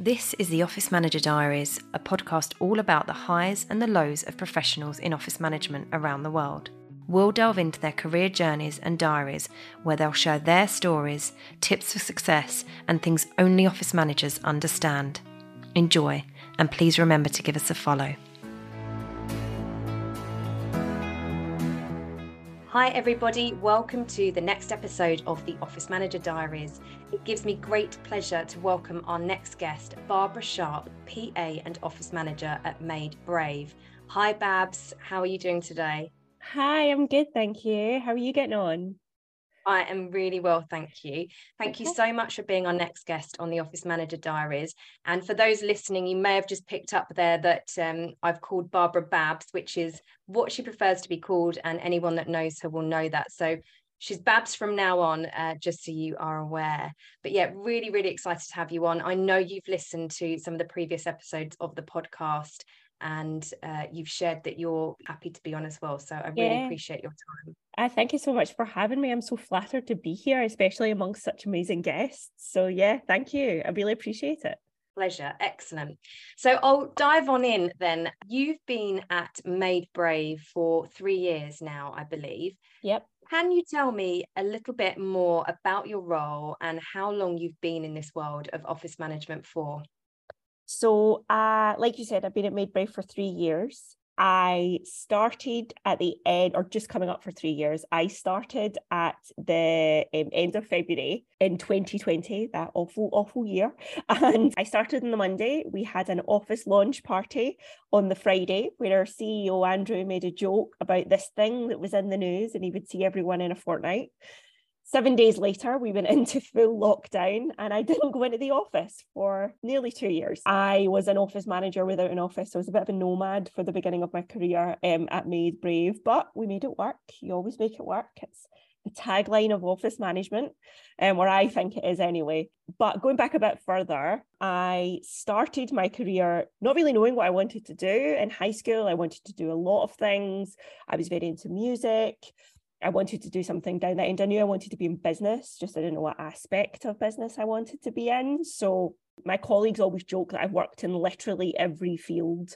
This is the Office Manager Diaries, a podcast all about the highs and the lows of professionals in office management around the world. We'll delve into their career journeys and diaries where they'll share their stories, tips for success, and things only office managers understand. Enjoy, and please remember to give us a follow. Hi, everybody. Welcome to the next episode of the Office Manager Diaries. It gives me great pleasure to welcome our next guest, Barbara Sharp, PA and Office Manager at Made Brave. Hi, Babs. How are you doing today? Hi, I'm good, thank you. How are you getting on? I am really well, thank you. Thank okay. you so much for being our next guest on the Office Manager Diaries. And for those listening, you may have just picked up there that um, I've called Barbara Babs, which is what she prefers to be called, and anyone that knows her will know that. So she's Babs from now on, uh, just so you are aware. But yeah, really, really excited to have you on. I know you've listened to some of the previous episodes of the podcast and uh, you've shared that you're happy to be on as well. So I really yeah. appreciate your time. I thank you so much for having me. I'm so flattered to be here, especially amongst such amazing guests. So yeah, thank you. I really appreciate it. Pleasure. Excellent. So I'll dive on in then. You've been at Made Brave for three years now, I believe. Yep. Can you tell me a little bit more about your role and how long you've been in this world of office management for? So, uh, like you said, I've been at Made Brave for three years. I started at the end, or just coming up for three years. I started at the um, end of February in 2020, that awful, awful year. And I started on the Monday. We had an office launch party on the Friday where our CEO, Andrew, made a joke about this thing that was in the news and he would see everyone in a fortnight. Seven days later, we went into full lockdown and I didn't go into the office for nearly two years. I was an office manager without an office. I was a bit of a nomad for the beginning of my career um, at Made Brave, but we made it work. You always make it work. It's the tagline of office management, um, where I think it is anyway. But going back a bit further, I started my career not really knowing what I wanted to do. In high school, I wanted to do a lot of things. I was very into music. I wanted to do something down that end. I knew I wanted to be in business, just I didn't know what aspect of business I wanted to be in. So my colleagues always joke that I've worked in literally every field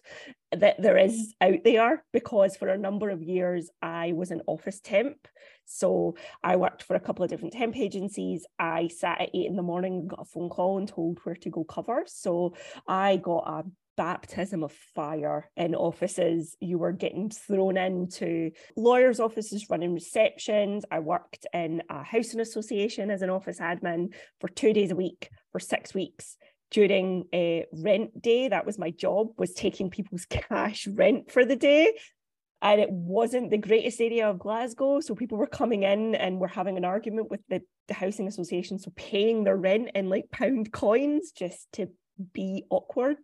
that there is out there because for a number of years I was an office temp. So I worked for a couple of different temp agencies. I sat at eight in the morning, got a phone call and told where to go cover. So I got a baptism of fire in offices. You were getting thrown into lawyers' offices running receptions. I worked in a housing association as an office admin for two days a week for six weeks during a rent day that was my job was taking people's cash rent for the day and it wasn't the greatest area of Glasgow. So people were coming in and were having an argument with the, the housing association, so paying their rent in like pound coins just to be awkward.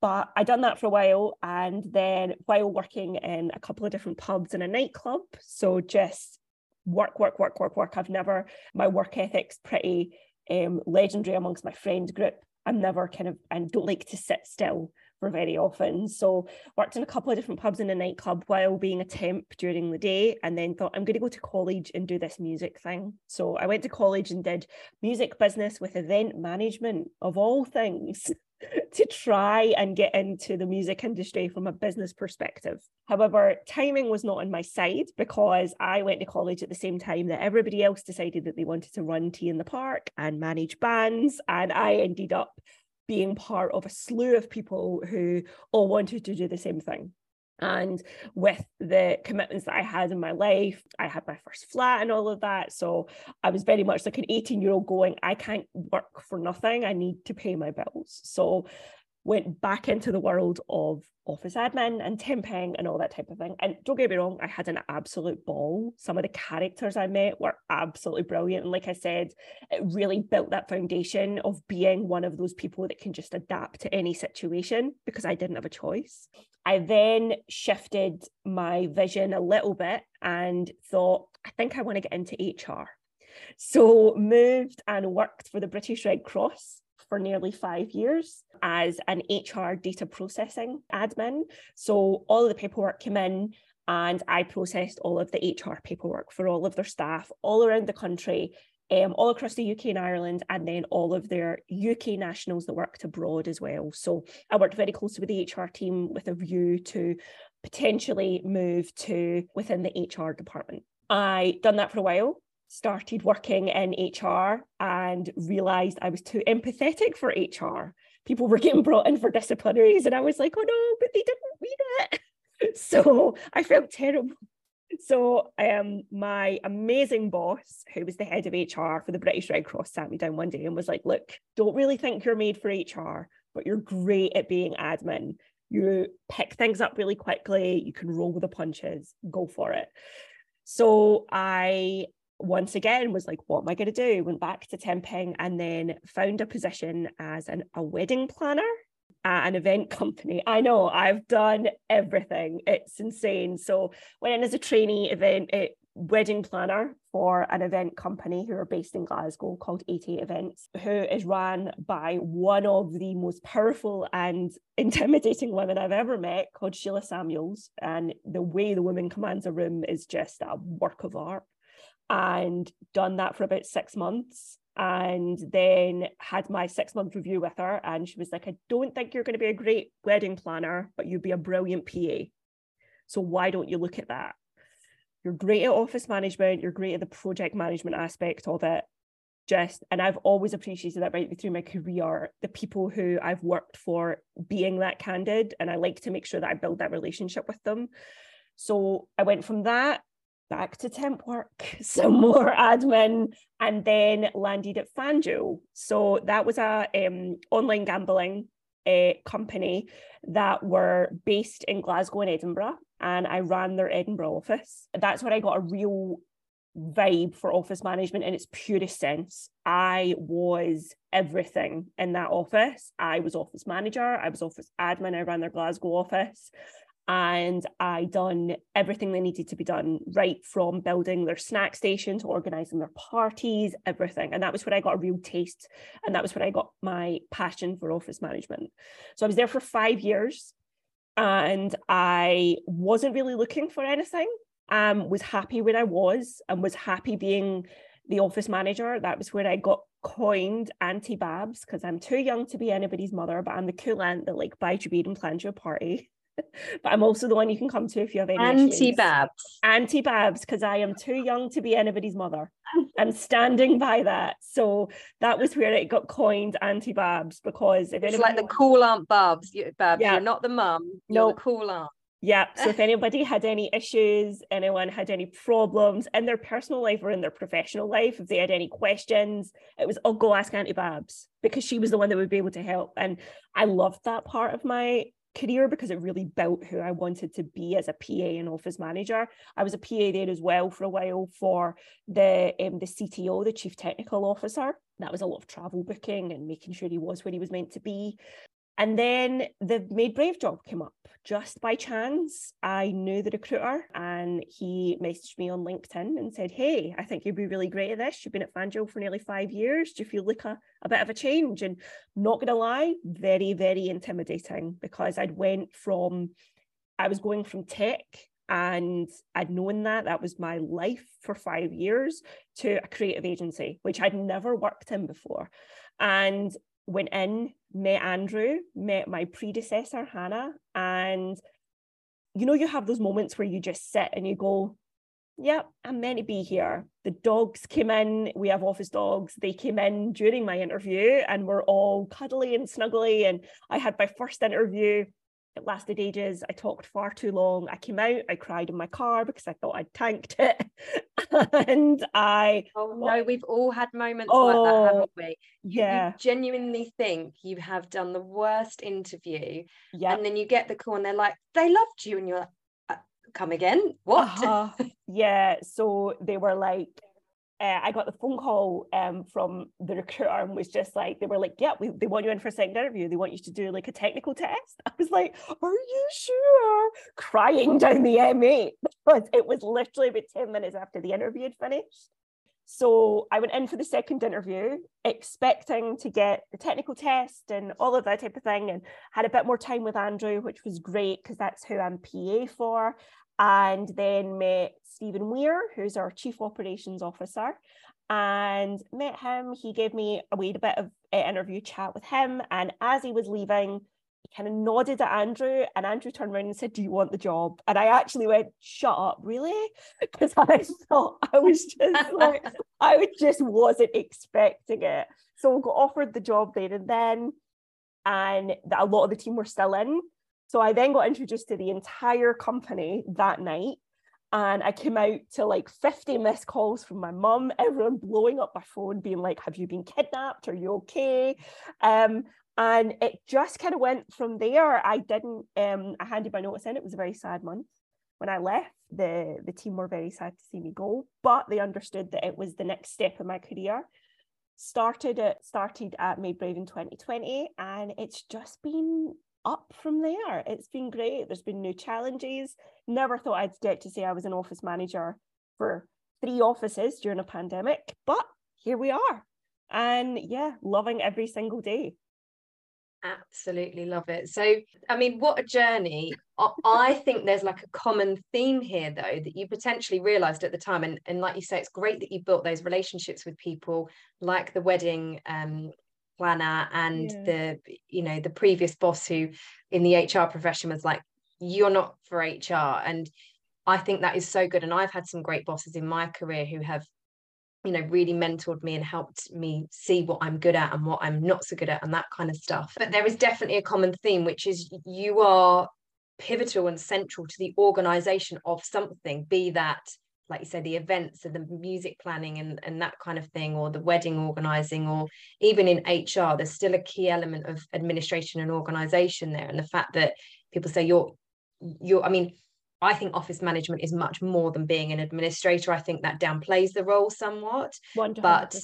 But I done that for a while, and then while working in a couple of different pubs and a nightclub, so just work, work, work, work, work. I've never my work ethic's pretty um, legendary amongst my friend group. I'm never kind of and don't like to sit still for very often. So worked in a couple of different pubs and a nightclub while being a temp during the day and then thought I'm going to go to college and do this music thing. So I went to college and did music business with event management of all things. to try and get into the music industry from a business perspective. However, timing was not on my side because I went to college at the same time that everybody else decided that they wanted to run T in the Park and manage bands. And I ended up being part of a slew of people who all wanted to do the same thing. And with the commitments that I had in my life, I had my first flat and all of that. So I was very much like an 18 year old going, I can't work for nothing. I need to pay my bills. So went back into the world of office admin and temping and all that type of thing. And don't get me wrong, I had an absolute ball. Some of the characters I met were absolutely brilliant. And like I said, it really built that foundation of being one of those people that can just adapt to any situation because I didn't have a choice. I then shifted my vision a little bit and thought, I think I want to get into HR. So moved and worked for the British Red Cross for nearly five years as an HR data processing admin. So all of the paperwork came in and I processed all of the HR paperwork for all of their staff all around the country um, all across the UK and Ireland, and then all of their UK nationals that worked abroad as well. So I worked very closely with the HR team with a view to potentially move to within the HR department. I done that for a while, started working in HR and realized I was too empathetic for HR. People were getting brought in for disciplinaries, and I was like, oh no, but they didn't read it. So I felt terrible so um, my amazing boss, who was the head of HR for the British Red Cross, sat me down one day and was like, look, don't really think you're made for HR, but you're great at being admin. You pick things up really quickly, you can roll with the punches, go for it. So I once again was like, what am I going to do? Went back to temping and then found a position as an, a wedding planner at an event company. I know I've done everything. It's insane. So went in as a trainee event it, wedding planner for an event company who are based in Glasgow called 88 Events, who is run by one of the most powerful and intimidating women I've ever met called Sheila Samuels. And the way the woman commands a room is just a work of art. And done that for about six months and then had my six month review with her and she was like i don't think you're going to be a great wedding planner but you'd be a brilliant pa so why don't you look at that? You're great at office management you're great at the project management aspect of it. Just and i've always appreciated that right through my career the people who i've worked for being that candid and i like to make sure that i build that relationship with them. So i went from that back to temp work, some more admin, and then landed at FanDuel. So that was a um, online gambling uh, company that were based in Glasgow and Edinburgh, and I ran their Edinburgh office. That's where I got a real vibe for office management in its purest sense. I was everything in that office. I was office manager, I was office admin, I ran their Glasgow office and I done everything that needed to be done, right from building their snack station to organizing their parties, everything. And that was where I got a real taste, and that was where I got my passion for office management. So I was there for five years, and I wasn't really looking for anything. Um, was happy where I was, and was happy being the office manager. That was where I got coined Auntie Babs because I'm too young to be anybody's mother, but I'm the cool aunt that like buys your beer and plans your party. but I'm also the one you can come to if you have any Auntie Babs. Auntie Babs, because I am too young to be anybody's mother. I'm standing by that. So that was where it got coined Auntie Babs because if anybody it's like the cool Aunt Babs, you, Babs, yeah. you're not the mum, you're the cool aunt. Yeah. So if anybody had any issues, anyone had any problems in their personal life or in their professional life, if they had any questions, it was, oh, go ask Auntie Babs because she was the one that would be able to help. And I loved that part of my career because it really built who I wanted to be as a PA and office manager. I was a PA there as well for a while for the um, the CTO, the chief technical officer. That was a lot of travel booking and making sure he was where he was meant to be. And then the Made Brave job came up just by chance. I knew the recruiter and he messaged me on LinkedIn and said, Hey, I think you'd be really great at this. You've been at FanDuel for nearly five years. Do you feel like a, a bit of a change? And not gonna lie, very, very intimidating because I'd went from I was going from tech and I'd known that that was my life for five years to a creative agency, which I'd never worked in before. And went in, met Andrew, met my predecessor, Hannah, and you know, you have those moments where you just sit and you go, Yep, I'm meant to be here. The dogs came in, we have office dogs. They came in during my interview and were all cuddly and snuggly. And I had my first interview it lasted ages. I talked far too long. I came out, I cried in my car because I thought I'd tanked it. and I Oh no, we've all had moments oh, like that, oh, haven't we? Yeah. You genuinely think you have done the worst interview. Yeah. And then you get the call and they're like, they loved you, and you're like, uh, come again? What? Uh-huh. yeah. So they were like, uh, I got the phone call um, from the recruiter and was just like, they were like, yeah, we, they want you in for a second interview. They want you to do like a technical test. I was like, are you sure? Crying down the M8 because it was literally about 10 minutes after the interview had finished. So I went in for the second interview, expecting to get the technical test and all of that type of thing, and had a bit more time with Andrew, which was great because that's who I'm PA for and then met Stephen Weir, who's our Chief Operations Officer, and met him. He gave me a wee bit of uh, interview chat with him. And as he was leaving, he kind of nodded at Andrew, and Andrew turned around and said, Do you want the job? And I actually went, Shut up, really? Because I thought I was just like, I just wasn't expecting it. So we got offered the job there and then, and a lot of the team were still in. So I then got introduced to the entire company that night. And I came out to like 50 missed calls from my mum, everyone blowing up my phone, being like, Have you been kidnapped? Are you okay? Um, and it just kind of went from there. I didn't, um, I handed my notice in. It was a very sad month. When I left, the, the team were very sad to see me go, but they understood that it was the next step in my career. Started at started at Made Brave in 2020, and it's just been up from there. It's been great. There's been new challenges. Never thought I'd get to say I was an office manager for three offices during a pandemic, but here we are. And yeah, loving every single day. Absolutely love it. So, I mean, what a journey. I think there's like a common theme here, though, that you potentially realized at the time. And, and like you say, it's great that you built those relationships with people like the wedding um, planner and yeah. the, you know, the previous boss who in the HR profession was like, you're not for HR. And I think that is so good. And I've had some great bosses in my career who have you know really mentored me and helped me see what i'm good at and what i'm not so good at and that kind of stuff but there is definitely a common theme which is you are pivotal and central to the organization of something be that like you said the events and the music planning and, and that kind of thing or the wedding organizing or even in hr there's still a key element of administration and organization there and the fact that people say you're you're i mean I think office management is much more than being an administrator. I think that downplays the role somewhat. 100%. But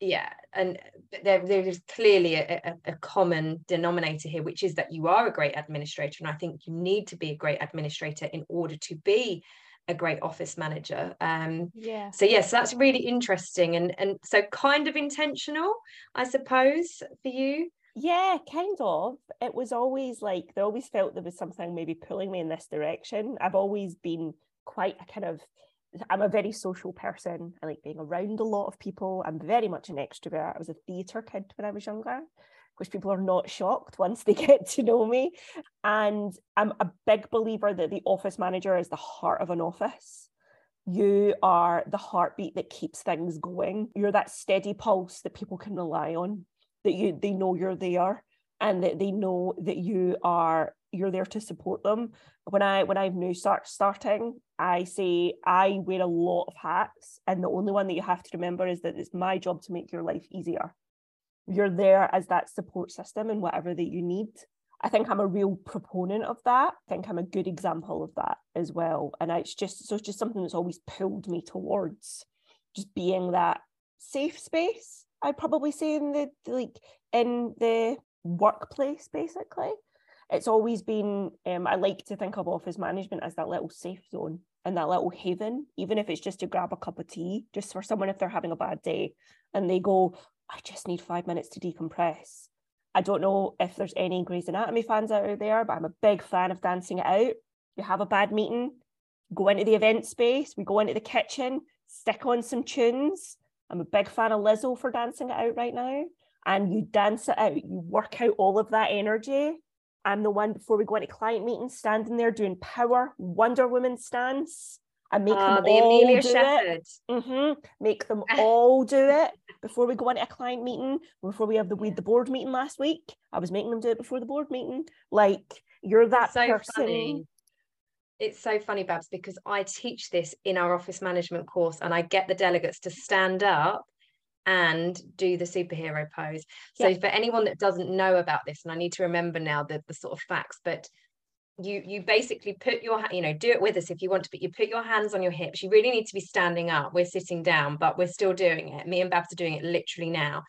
yeah, and there, there is clearly a, a, a, common denominator here, which is that you are a great administrator. And I think you need to be a great administrator in order to be a great office manager. Um, yeah. So yes, that's really interesting and and so kind of intentional, I suppose, for you. Yeah, kind of. It was always like they always felt there was something maybe pulling me in this direction. I've always been quite a kind of I'm a very social person. I like being around a lot of people. I'm very much an extrovert. I was a theatre kid when I was younger, which people are not shocked once they get to know me. And I'm a big believer that the office manager is the heart of an office. You are the heartbeat that keeps things going. You're that steady pulse that people can rely on that you they know you're there and that they know that you are you're there to support them when i when i'm new start starting i say i wear a lot of hats and the only one that you have to remember is that it's my job to make your life easier you're there as that support system and whatever that you need. I think i'm a real proponent of that. I think i'm a good example of that as well. And it's just so it's just something that's always pulled me towards just being that safe space I'd probably say in the like in the workplace basically. It's always been um, I like to think of office management as that little safe zone and that little haven, even if it's just to grab a cup of tea, just for someone if they're having a bad day and they go, I just need five minutes to decompress. I don't know if there's any Grey's Anatomy fans out there, but I'm a big fan of dancing it out. You have a bad meeting, go into the event space, we go into the kitchen, stick on some tunes, I'm a big fan of Lizzo for dancing it out right now. And you dance it out, you work out all of that energy. I'm the one before we go into client meetings, standing there doing power Wonder Woman stance. and make uh, them the all Amelia do it. Mm-hmm. Make them all do it before we go into a client meeting. Before we have the we the board meeting last week, I was making them do it before the board meeting. Like you're that so person. Funny it's so funny, Babs, because I teach this in our office management course and I get the delegates to stand up and do the superhero pose. So yeah. for anyone that doesn't know about this, and I need to remember now the, the sort of facts, but you you basically put your you know do it with us if you want to but you put your hands on your hips you really need to be standing up we're sitting down but we're still doing it me and babs are doing it literally now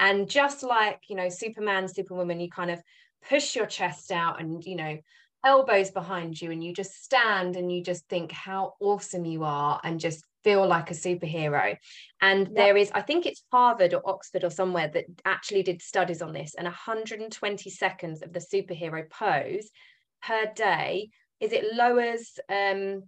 and just like you know superman superwoman you kind of push your chest out and you know elbows behind you and you just stand and you just think how awesome you are and just feel like a superhero. And yep. there is, I think it's Harvard or Oxford or somewhere that actually did studies on this, and 120 seconds of the superhero pose per day is it lowers um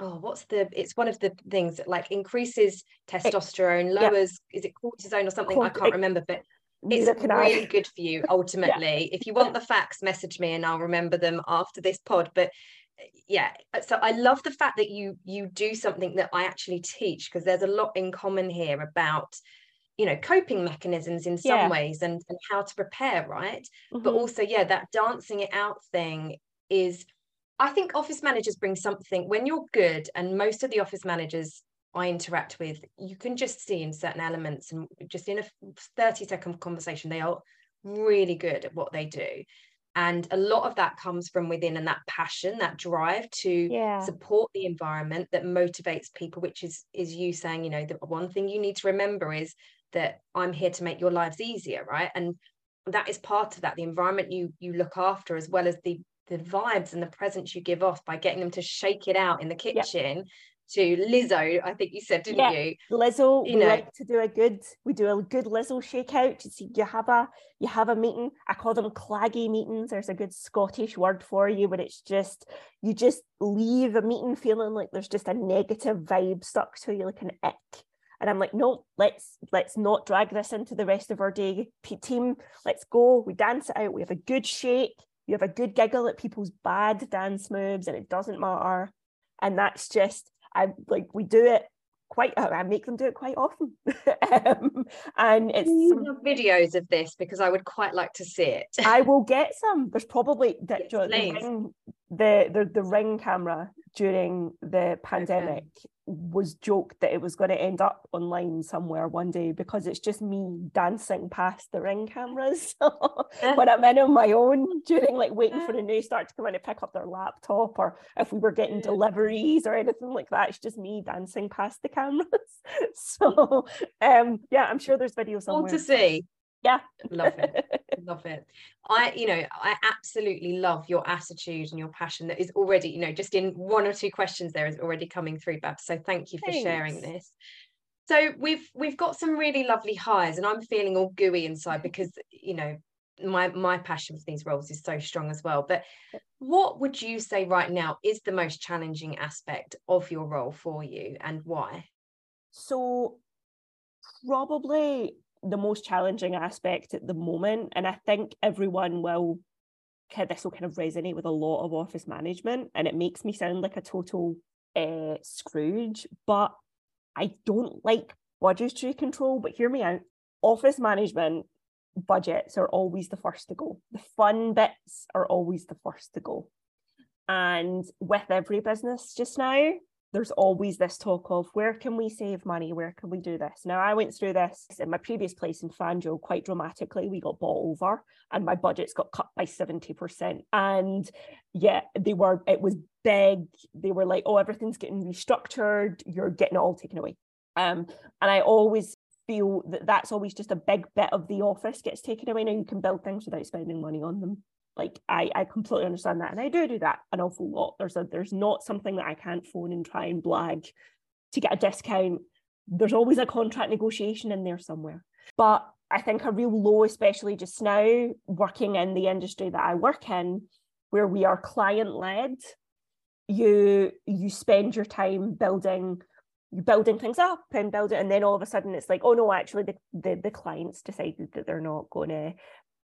oh what's the it's one of the things that like increases testosterone lowers yeah. is it cortisone or something i can't remember but it's really good for you ultimately yeah. if you want the facts message me and i'll remember them after this pod but yeah so i love the fact that you you do something that i actually teach because there's a lot in common here about you know coping mechanisms in some yeah. ways and, and how to prepare right mm-hmm. but also yeah that dancing it out thing is i think office managers bring something when you're good and most of the office managers i interact with you can just see in certain elements and just in a 30 second conversation they are really good at what they do and a lot of that comes from within and that passion that drive to yeah. support the environment that motivates people which is is you saying you know the one thing you need to remember is that i'm here to make your lives easier right and that is part of that the environment you you look after as well as the the vibes and the presence you give off by getting them to shake it out in the kitchen to Lizzo, I think you said, didn't yeah. you? Lizzo, you we know. like to do a good, we do a good Lizzo shakeout. You see, you have a you have a meeting. I call them claggy meetings. There's a good Scottish word for you, but it's just you just leave a meeting feeling like there's just a negative vibe stuck to you, like an ick. And I'm like, no, let's let's not drag this into the rest of our day. Team, let's go. We dance it out. We have a good shake. You have a good giggle at people's bad dance moves, and it doesn't matter. And that's just I like we do it quite uh, I make them do it quite often. um, and it's some, videos of this because I would quite like to see it. I will get some. There's probably the, yes, the, ring, the, the the ring camera during the pandemic. Was joked that it was going to end up online somewhere one day because it's just me dancing past the ring cameras. When I'm in on my own during like waiting for a new start to come in to pick up their laptop or if we were getting deliveries or anything like that it's just me dancing past the cameras. So um yeah I'm sure there's videos somewhere. to see yeah. Love it. Love it. I you know i absolutely love your attitude and your passion that is already you know just in one or two questions there is already coming through Bab. So thank you for Thanks. sharing this. So we've we've got some really lovely highs and i'm feeling all gooey inside because you know my my passion for these roles is so strong as well. But what would you say right now is the most challenging aspect of your role for you and why? So probably the most challenging aspect at the moment. And I think everyone will this will kind of resonate with a lot of office management. And it makes me sound like a total uh, Scrooge, but I don't like budgetary control. But hear me out. Office management budgets are always the first to go. The fun bits are always the first to go. And with every business just now, there's always this talk of where can we save money? Where can we do this? Now, I went through this in my previous place in FanDuel quite dramatically. We got bought over and my budgets got cut by 70%. And yeah, they were, it was big. They were like, oh, everything's getting restructured. You're getting it all taken away. Um, and I always feel that that's always just a big bit of the office gets taken away. Now you can build things without spending money on them like I, I completely understand that and i do do that an awful lot. There's a there's not something that i can't phone and try and blag to get a discount. There's always a contract negotiation in there somewhere. But i think a real low especially just now working in the industry that i work in where we are client led you you spend your time building building things up and building and then all of a sudden it's like oh no actually the, the, the clients decided that they're not going to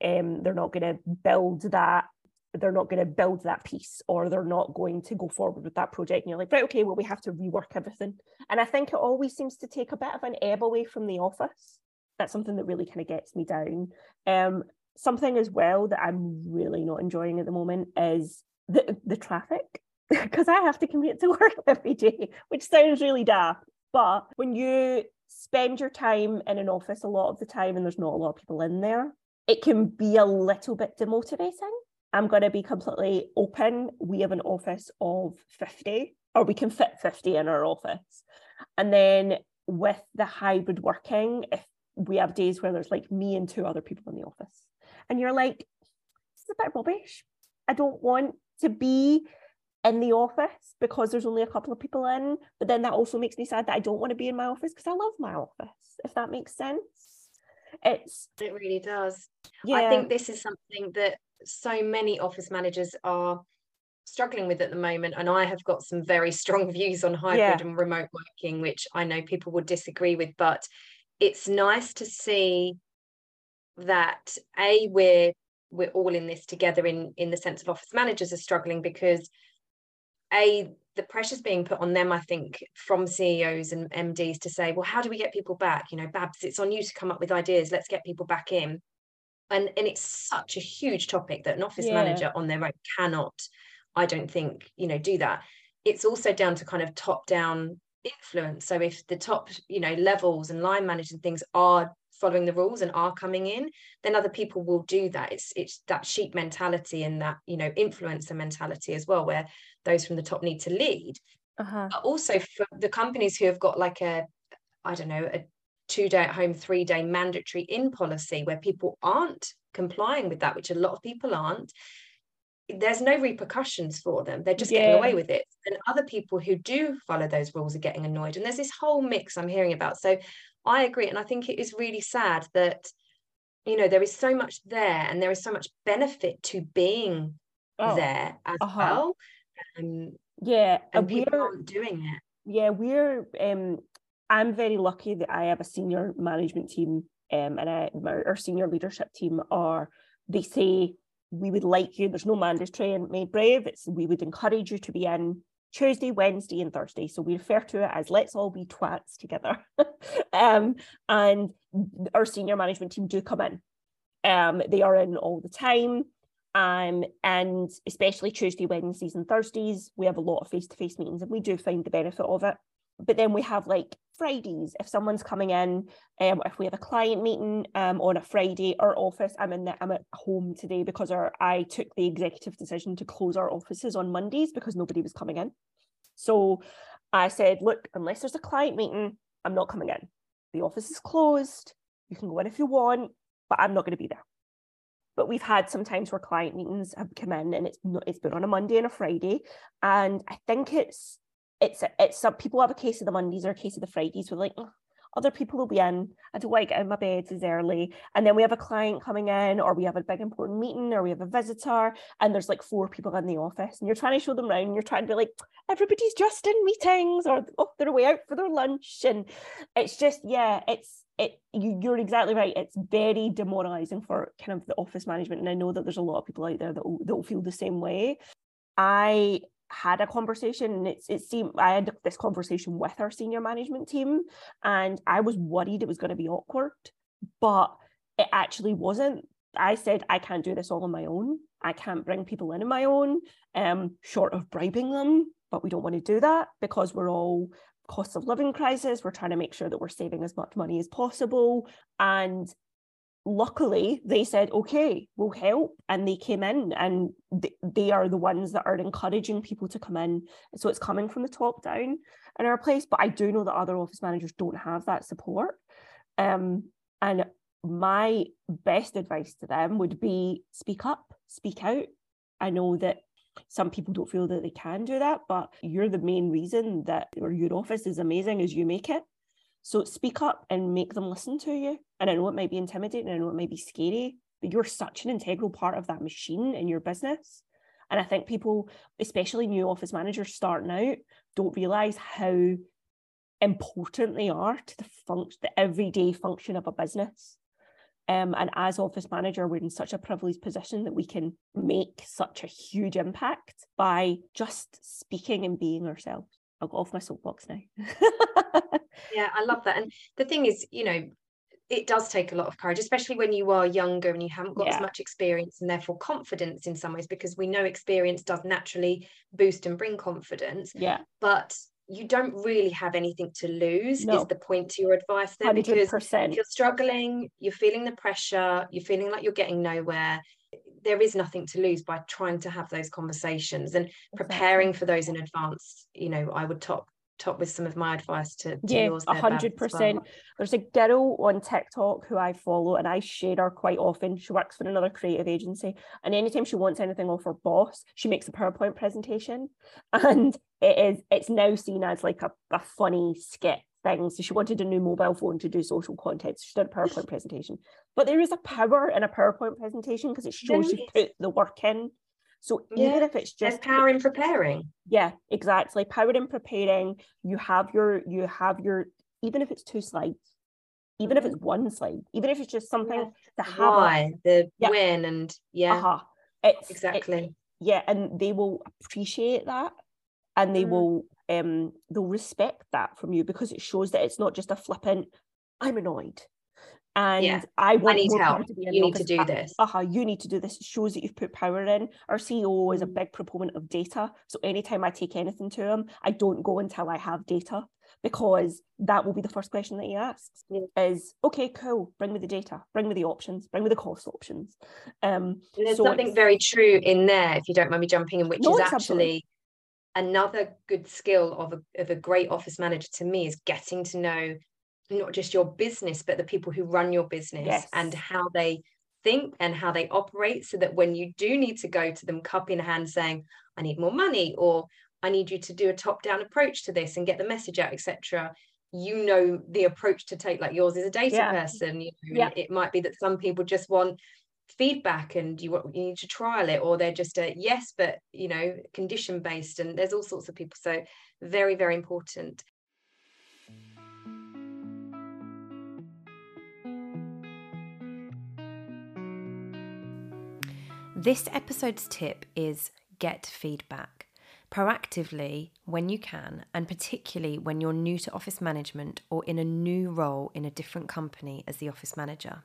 um, they're not going to build that they're not going to build that piece or they're not going to go forward with that project. And you're like right okay well we have to rework everything. And i think it always seems to take a bit of an ebb away from the office. That's something that really kind of gets me down. Um, something as well that i'm really not enjoying at the moment is the, the traffic because i have to commute to work every day which sounds really daft but when you spend your time in an office a lot of the time and there's not a lot of people in there it can be a little bit demotivating. I'm going to be completely open. We have an office of 50, or we can fit 50 in our office. And then with the hybrid working, if we have days where there's like me and two other people in the office, and you're like, this is a bit rubbish. I don't want to be in the office because there's only a couple of people in. But then that also makes me sad that I don't want to be in my office because I love my office, if that makes sense it's it really does yeah. i think this is something that so many office managers are struggling with at the moment and i have got some very strong views on hybrid yeah. and remote working which i know people would disagree with but it's nice to see that a we're we're all in this together in in the sense of office managers are struggling because a the pressure's being put on them i think from ceos and mds to say well how do we get people back? You know babs it's on you to come up with ideas. Let's get people back in. And and it's such a huge topic that an office yeah. manager on their own cannot i don't think you know do that. It's also down to kind of top down influence. So if the top you know levels and line managers and things are following the rules and are coming in then other people will do that. It's it's that sheep mentality and that you know influencer mentality as well where those from the top need to lead. Uh-huh. but also for the companies who have got like a i don't know a two day at home three day mandatory in policy where people aren't complying with that which a lot of people aren't there's no repercussions for them. They're just yeah. getting away with it. And other people who do follow those rules are getting annoyed. And there's this whole mix i'm hearing about. So i agree and i think it is really sad that you know there is so much there and there is so much benefit to being oh, there as uh-huh. well um, yeah and people aren't doing it yeah we're um i'm very lucky that i have a senior management team um, and I, our senior leadership team are they say we would like you, there's no mandatory and made brave, it's we would encourage you to be in Tuesday, Wednesday, and Thursday. So we refer to it as let's all be twats together. um, and our senior management team do come in. Um, they are in all the time. Um, and especially Tuesday, Wednesdays, and Thursdays, we have a lot of face-to-face meetings, and we do find the benefit of it but then we have like Fridays if someone's coming in, um, if we have a client meeting um, on a Friday, our office, I'm in the, I'm at home today because our I took the executive decision to close our offices on Mondays because nobody was coming in. So I said, look, unless there's a client meeting, I'm not coming in. The office is closed. You can go in if you want, but I'm not going to be there. But we've had some times where client meetings have come in and it's not, it's been on a Monday and a Friday, and I think it's it's it's some people have a case of the Mondays or a case of the Fridays. We're like, other people will be in. I don't want to get in my bed as early. And then we have a client coming in, or we have a big important meeting, or we have a visitor, and there's like four people in the office, and you're trying to show them around. and You're trying to be like, everybody's just in meetings, or oh, they're away out for their lunch, and it's just yeah, it's it. You, you're exactly right. It's very demoralizing for kind of the office management, and I know that there's a lot of people out there that will feel the same way. I had a conversation and it seemed I had this conversation with our senior management team and I was worried it was going to be awkward but it actually wasn't. I said I can't do this all on my own. I can't bring people in on my own um short of bribing them but we don't want to do that because we're all cost of living crisis. We're trying to make sure that we're saving as much money as possible. And luckily they said okay we'll help and they came in and th- they are the ones that are encouraging people to come in. So it's coming from the top down in our place but i do know that other office managers don't have that support. Um, and my best advice to them would be speak up speak out. I know that some people don't feel that they can do that but you're the main reason that your office is amazing as you make it so speak up and make them listen to you. And I know it might be intimidating, I know it might be scary, but you're such an integral part of that machine in your business. And I think people, especially new office managers starting out, don't realize how important they are to the function, the everyday function of a business. Um, and as office manager, we're in such a privileged position that we can make such a huge impact by just speaking and being ourselves. I'll go off my soapbox now. yeah, I love that. And the thing is, you know, it does take a lot of courage, especially when you are younger and you haven't got yeah. as much experience and therefore confidence in some ways, because we know experience does naturally boost and bring confidence. Yeah. But you don't really have anything to lose no. is the point to your advice there 100%. because if you're struggling you're feeling the pressure you're feeling like you're getting nowhere there is nothing to lose by trying to have those conversations and preparing exactly. for those in advance you know i would top top with some of my advice to, to yeah, a hundred percent. There's a girl on TikTok who I follow and I share her quite often. She works for another creative agency, and anytime she wants anything off her boss, she makes a PowerPoint presentation, and it is it's now seen as like a, a funny skit thing. So she wanted a new mobile phone to do social content. So she did a PowerPoint presentation. But there is a power in a PowerPoint presentation because it shows you put the work in So yeah. even if it's just There's power in preparing. Yeah, exactly. Power in preparing. You have your you have your even if it's two slides, even if it's mm-hmm. one slide, even if it's just something yeah. to have why the yeah. when and yeah. Uh-huh. It's exactly. It, yeah, and they will appreciate that and they mm. will um they'll respect that from you because it shows that it's not just a flippant i'm annoyed and yeah. I want I need help. To be you need office. to do this. Uh huh. You need to do this. It shows that you've put power in. Our CEO is a mm. big proponent of data. So anytime I take anything to him, I don't go until I have data because that will be the first question that he asks yeah. is okay cool bring me the data bring me the options bring me the cost options um there's so something very true in there if you don't mind me jumping in which no, is actually another good skill of a, of a great office manager to me is getting to know not just your business but the people who run your business yes. and how they think and how they operate so that when you do need to go to them cup in hand saying i need more money or i need you to do a top down approach to this and get the message out etc you know the approach to take like yours is a data yeah. person you know, yeah. it might be that some people just want feedback and you, you need to trial it or they're just a yes but you know condition based and there's all sorts of people so very very important This episode's tip is get feedback proactively when you can, and particularly when you're new to office management or in a new role in a different company as the office manager.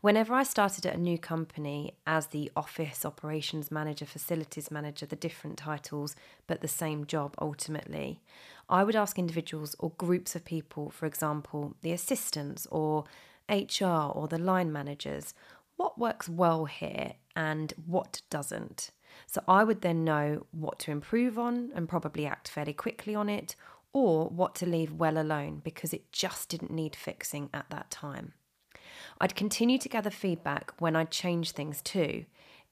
Whenever I started at a new company as the office operations manager, facilities manager, the different titles, but the same job ultimately, I would ask individuals or groups of people, for example, the assistants or HR or the line managers, what works well here and what doesn't. So I would then know what to improve on and probably act fairly quickly on it, or what to leave well alone because it just didn't need fixing at that time. I'd continue to gather feedback when I'd change things too,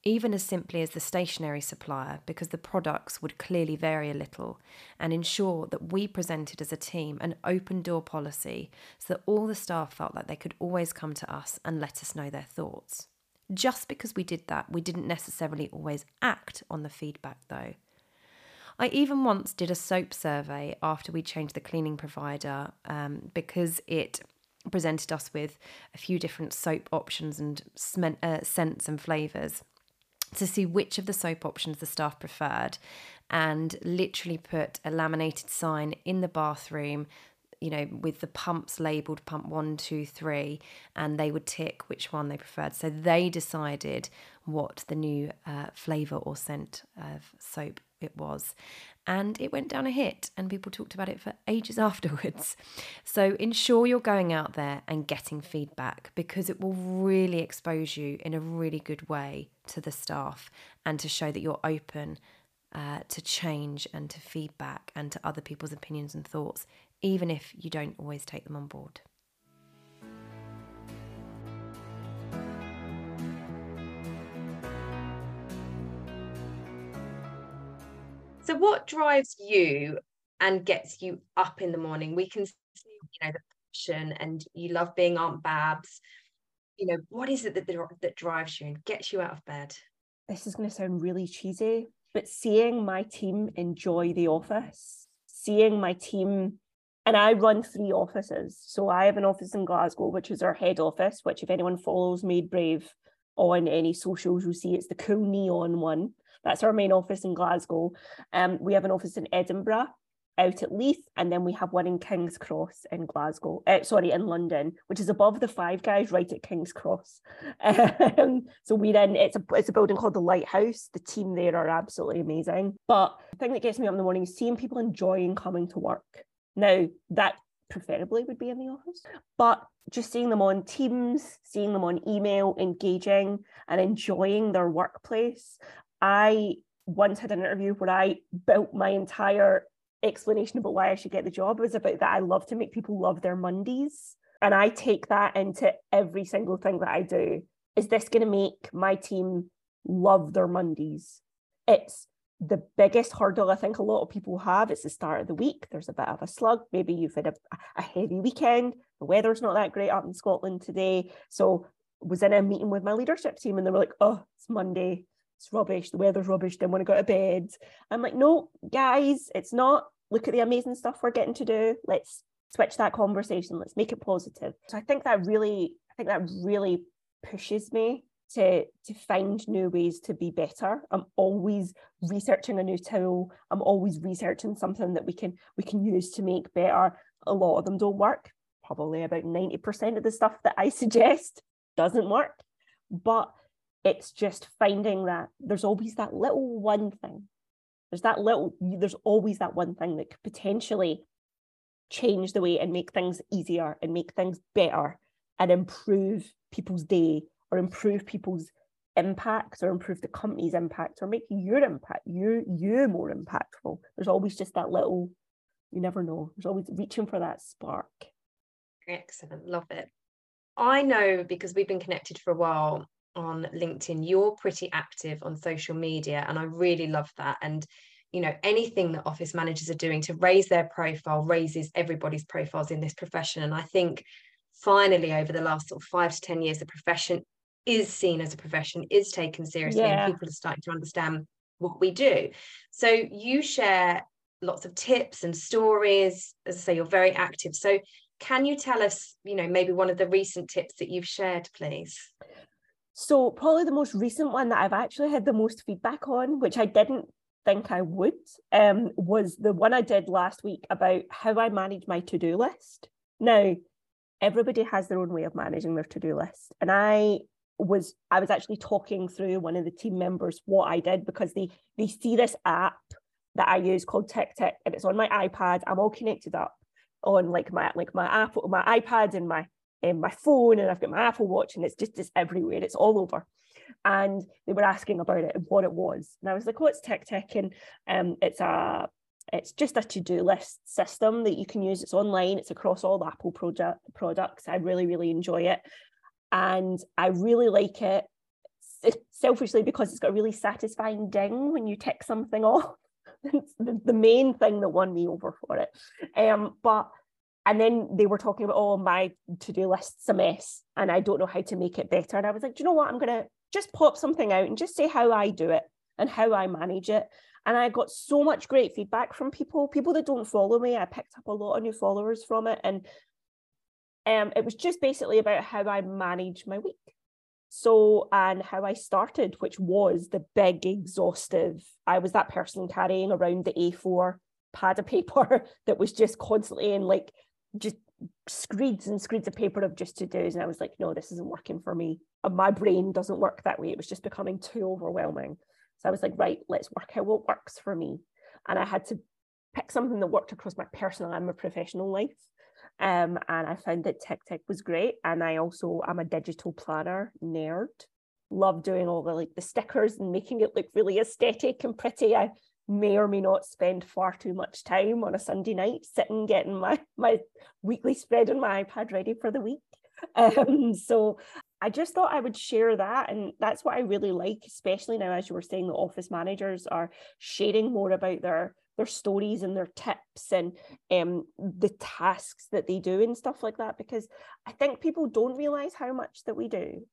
even as simply as the stationery supplier, because the products would clearly vary a little, and ensure that we presented as a team an open door policy so that all the staff felt like they could always come to us and let us know their thoughts. Just because we did that, we didn't necessarily always act on the feedback though. I even once did a soap survey after we changed the cleaning provider um, because it presented us with a few different soap options and uh, scents and flavours to see which of the soap options the staff preferred and literally put a laminated sign in the bathroom you know with the pumps labeled pump one two three and they would tick which one they preferred. So they decided what the new uh, flavour or scent of soap it was and it went down a hit and people talked about it for ages afterwards. So ensure you're going out there and getting feedback because it will really expose you in a really good way to the staff and to show that you're open uh, to change and to feedback and to other people's opinions and thoughts, even if you don't always take them on board. So, what drives you and gets you up in the morning? We can see, you know, the passion, and you love being Aunt Babs. You know, what is it that that drives you and gets you out of bed? This is going to sound really cheesy, but seeing my team enjoy the office, seeing my team and I run three offices. So I have an office in Glasgow, which is our head office, which if anyone follows Made Brave on any socials, you'll see it's the cool neon one. That's our main office in Glasgow. Um, we have an office in Edinburgh, out at Leith, and then we have one in King's Cross in Glasgow. Uh, sorry, in London, which is above the Five Guys, right at King's Cross. Um, so we're in. It's a it's a building called the Lighthouse. The team there are absolutely amazing. But the thing that gets me up in the morning is seeing people enjoying coming to work. Now that preferably would be in the office, but just seeing them on Teams, seeing them on email, engaging and enjoying their workplace I once had an interview where I built my entire explanation about why I should get the job was about that I love to make people love their Mondays. And I take that into every single thing that I do. Is this going to make my team love their Mondays? It's the biggest hurdle I think a lot of people have. It's the start of the week. There's a bit of a slug. Maybe you've had a, a heavy weekend. The weather's not that great up in Scotland today. So was in a meeting with my leadership team and they were like, oh, it's Monday it's rubbish, the weather's rubbish, don't want to go to bed. I'm like, no, guys, it's not. Look at the amazing stuff we're getting to do. Let's switch that conversation. Let's make it positive. So I think that really, I think that really pushes me to to find new ways to be better i'm always researching a new tool i'm always researching something that we can we can use to make better a lot of them don't work probably about 90% of the stuff that i suggest doesn't work but it's just finding that there's always that little one thing. There's that little there's always that one thing that could potentially change the way and make things easier and make things better and improve people's day or improve people's impact or improve the company's impact or make your impact you you more impactful. There's always just that little you never know. There's always reaching for that spark. Excellent. Love it. I know because we've been connected for a while on linkedin you're pretty active on social media and i really love that and you know anything that office managers are doing to raise their profile raises everybody's profiles in this profession and i think finally over the last sort of five to ten years the profession is seen as a profession, is taken seriously, yeah. and people are starting to understand what we do. So you share lots of tips and stories. As I say, you're very active. So can you tell us, you know, maybe one of the recent tips that you've shared, please? So probably the most recent one that I've actually had the most feedback on, which I didn't think I would, um, was the one I did last week about how I manage my to-do list. Now, everybody has their own way of managing their to-do list. And I was I was actually talking through one of the team members what I did because they they see this app that I use called TickTick and it's on my iPad. I'm all connected up on like my like my Apple my iPad and my um, my phone and I've got my Apple Watch and it's just it's everywhere. It's all over. And they were asking about it and what it was. And I was like, oh, it's TickTick and um, it's a it's just a to-do list system that you can use. It's online. It's across all Apple project products. I really, really enjoy it and I really like it selfishly because it's got a really satisfying ding when you tick something off. it's the, the main thing that won me over for it. Um, but and then they were talking about, oh, my to-do list's a mess and I don't know how to make it better. And I was like, do you know what? I'm gonna just pop something out and just say how I do it and how I manage it. And I got so much great feedback from people, people that don't follow me. I picked up a lot of new followers from it. And um, it was just basically about how I manage my week. So, and how I started, which was the big, exhaustive. I was that person carrying around the A4 pad of paper that was just constantly in like just screeds and screeds of paper of just to dos. And I was like, no, this isn't working for me. And my brain doesn't work that way. It was just becoming too overwhelming. So I was like, right, let's work out what works for me. And I had to pick something that worked across my personal and my professional life. Um, and I found that TickTick was great. And I also am a digital planner nerd. Love doing all the like the stickers and making it look really aesthetic and pretty. I may or may not spend far too much time on a Sunday night sitting getting my my weekly spread on my iPad ready for the week. Um, so I just thought I would share that. And that's what I really like, especially now, as you were saying, the office managers are sharing more about their their stories and their tips and um, the tasks that they do and stuff like that because I think people don't realize how much that we do.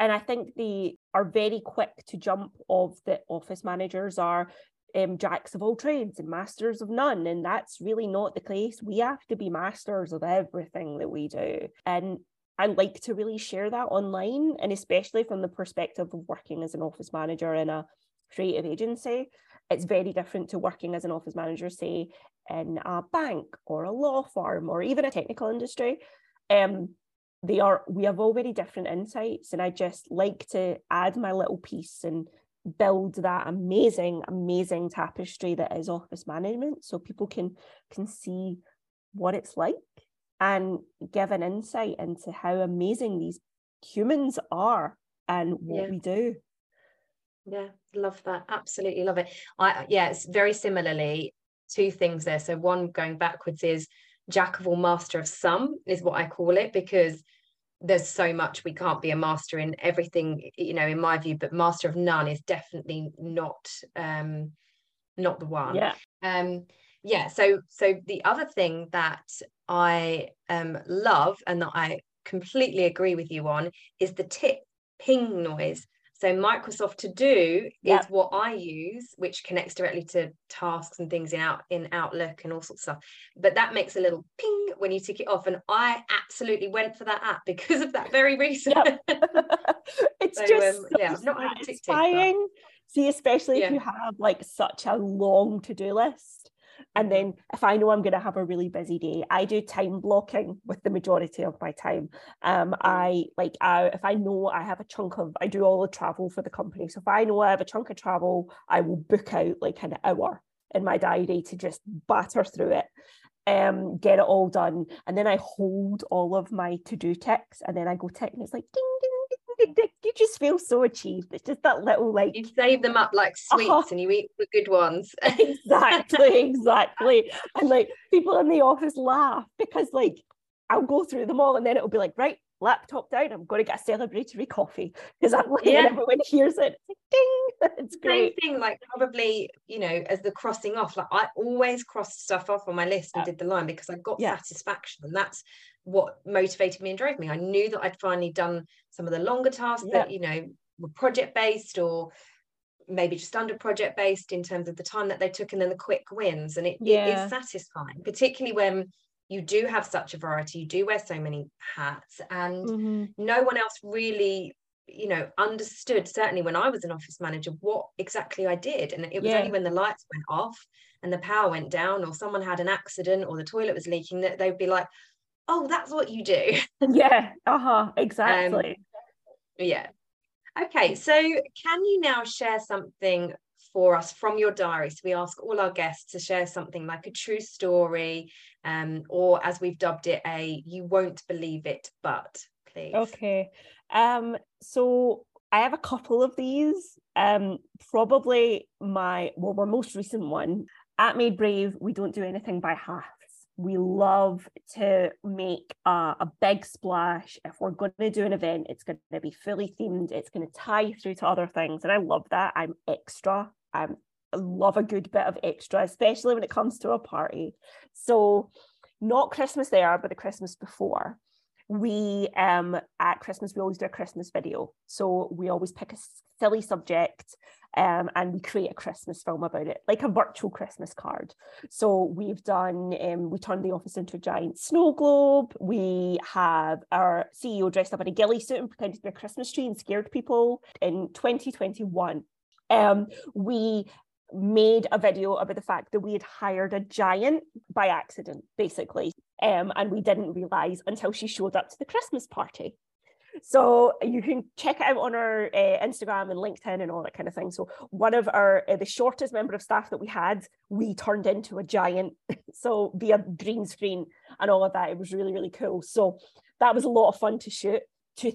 And I think they are very quick to jump of the office managers are um, jacks of all trades and masters of none. And that's really not the case. We have to be masters of everything that we do. And I like to really share that online, and especially from the perspective of working as an office manager in a creative agency it's very different to working as an office manager, say, in a bank or a law firm or even a technical industry. Um, they are we have all very different insights, and I just like to add my little piece and build that amazing, amazing tapestry that is office management, so people can can see what it's like and give an insight into how amazing these humans are and what yeah. we do. Yeah love that absolutely love it. I yeah it's very similarly two things there. So one going backwards is jack of all master of some is what i call it because there's so much we can't be a master in everything you know in my view but master of none is definitely not um not the one. Yeah. Um yeah so so the other thing that i um love and that i completely agree with you on is the tip ping noise So Microsoft To Do Yep. is what I use, which connects directly to tasks and things in out in Outlook and all sorts of stuff. But that makes a little ping when you tick it off, and I absolutely went for that app because of that very reason. it's So, just um, so yeah, I've not had tick tick, but- satisfying. See, especially if you have like such a long to-do list. And Mhm. then if I know I'm going to have a really busy day, I do time blocking with the majority of my time. Um, I like I if I know I have a chunk of I do all the travel for the company. So if I know I have a chunk of travel, I will book out like an hour in my diary to just batter through it. Um, get it all done, and then I hold all of my to-do ticks, and then I go tick, and it's like ding ding. You just feel so achieved. It's just that little like You save them up like sweets Uh-huh. and you eat the good ones. exactly, exactly. And like people in the office laugh because like I'll go through them all and then it'll be like, right, laptop down, I'm going to get a celebratory coffee because I'm like, Yeah. everyone hears it. It's like, ding, it's great. Same thing, like probably, you know, as the crossing off, like I always crossed stuff off on my list and Yeah. did the line because I got Yeah. satisfaction. And that's what motivated me and drove me. I knew that I'd finally done some of the longer tasks Yeah. that, you know, were project based or maybe just under project based in terms of the time that they took and then the quick wins. And it, it Yeah. is satisfying, particularly when you do have such a variety, you do wear so many hats and Mhm. no one else really you know understood certainly when i was an office manager what exactly i did and it was Yeah. only when the lights went off and the power went down or someone had an accident or the toilet was leaking that they'd be like oh that's what you do Yeah, uh-huh, Um, exactly. yeah okay so can you now share something for us from your diary so we ask all our guests to share something like a true story um, or as we've dubbed it a you won't believe it but please Okay. Um, so I have a couple of these. Um, probably my well, my most recent one at Made Brave. We don't do anything by halves. We love to make a, a big splash. If we're going to do an event, it's going to be fully themed. It's going to tie through to other things, and I love that. I'm extra. I'm I love a good bit of extra, especially when it comes to a party. So, not Christmas there, but the Christmas before we um at christmas we always do a christmas video so we always pick a silly subject um, and we create a christmas film about it like a virtual christmas card so we've done um, we turned the office into a giant snow globe we have our ceo dressed up in a ghillie suit and pretended to be a christmas tree and scared people in 2021 um, we made a video about the fact that we had hired a giant by accident, basically. Um, and we didn't realize until she showed up to the Christmas party. So you can check it out on our uh, Instagram and LinkedIn and all that kind of thing. So one of our uh, the shortest member of staff that we had, we turned into a giant. So via green screen and all of that, it was really really cool. So that was a lot of fun to shoot. To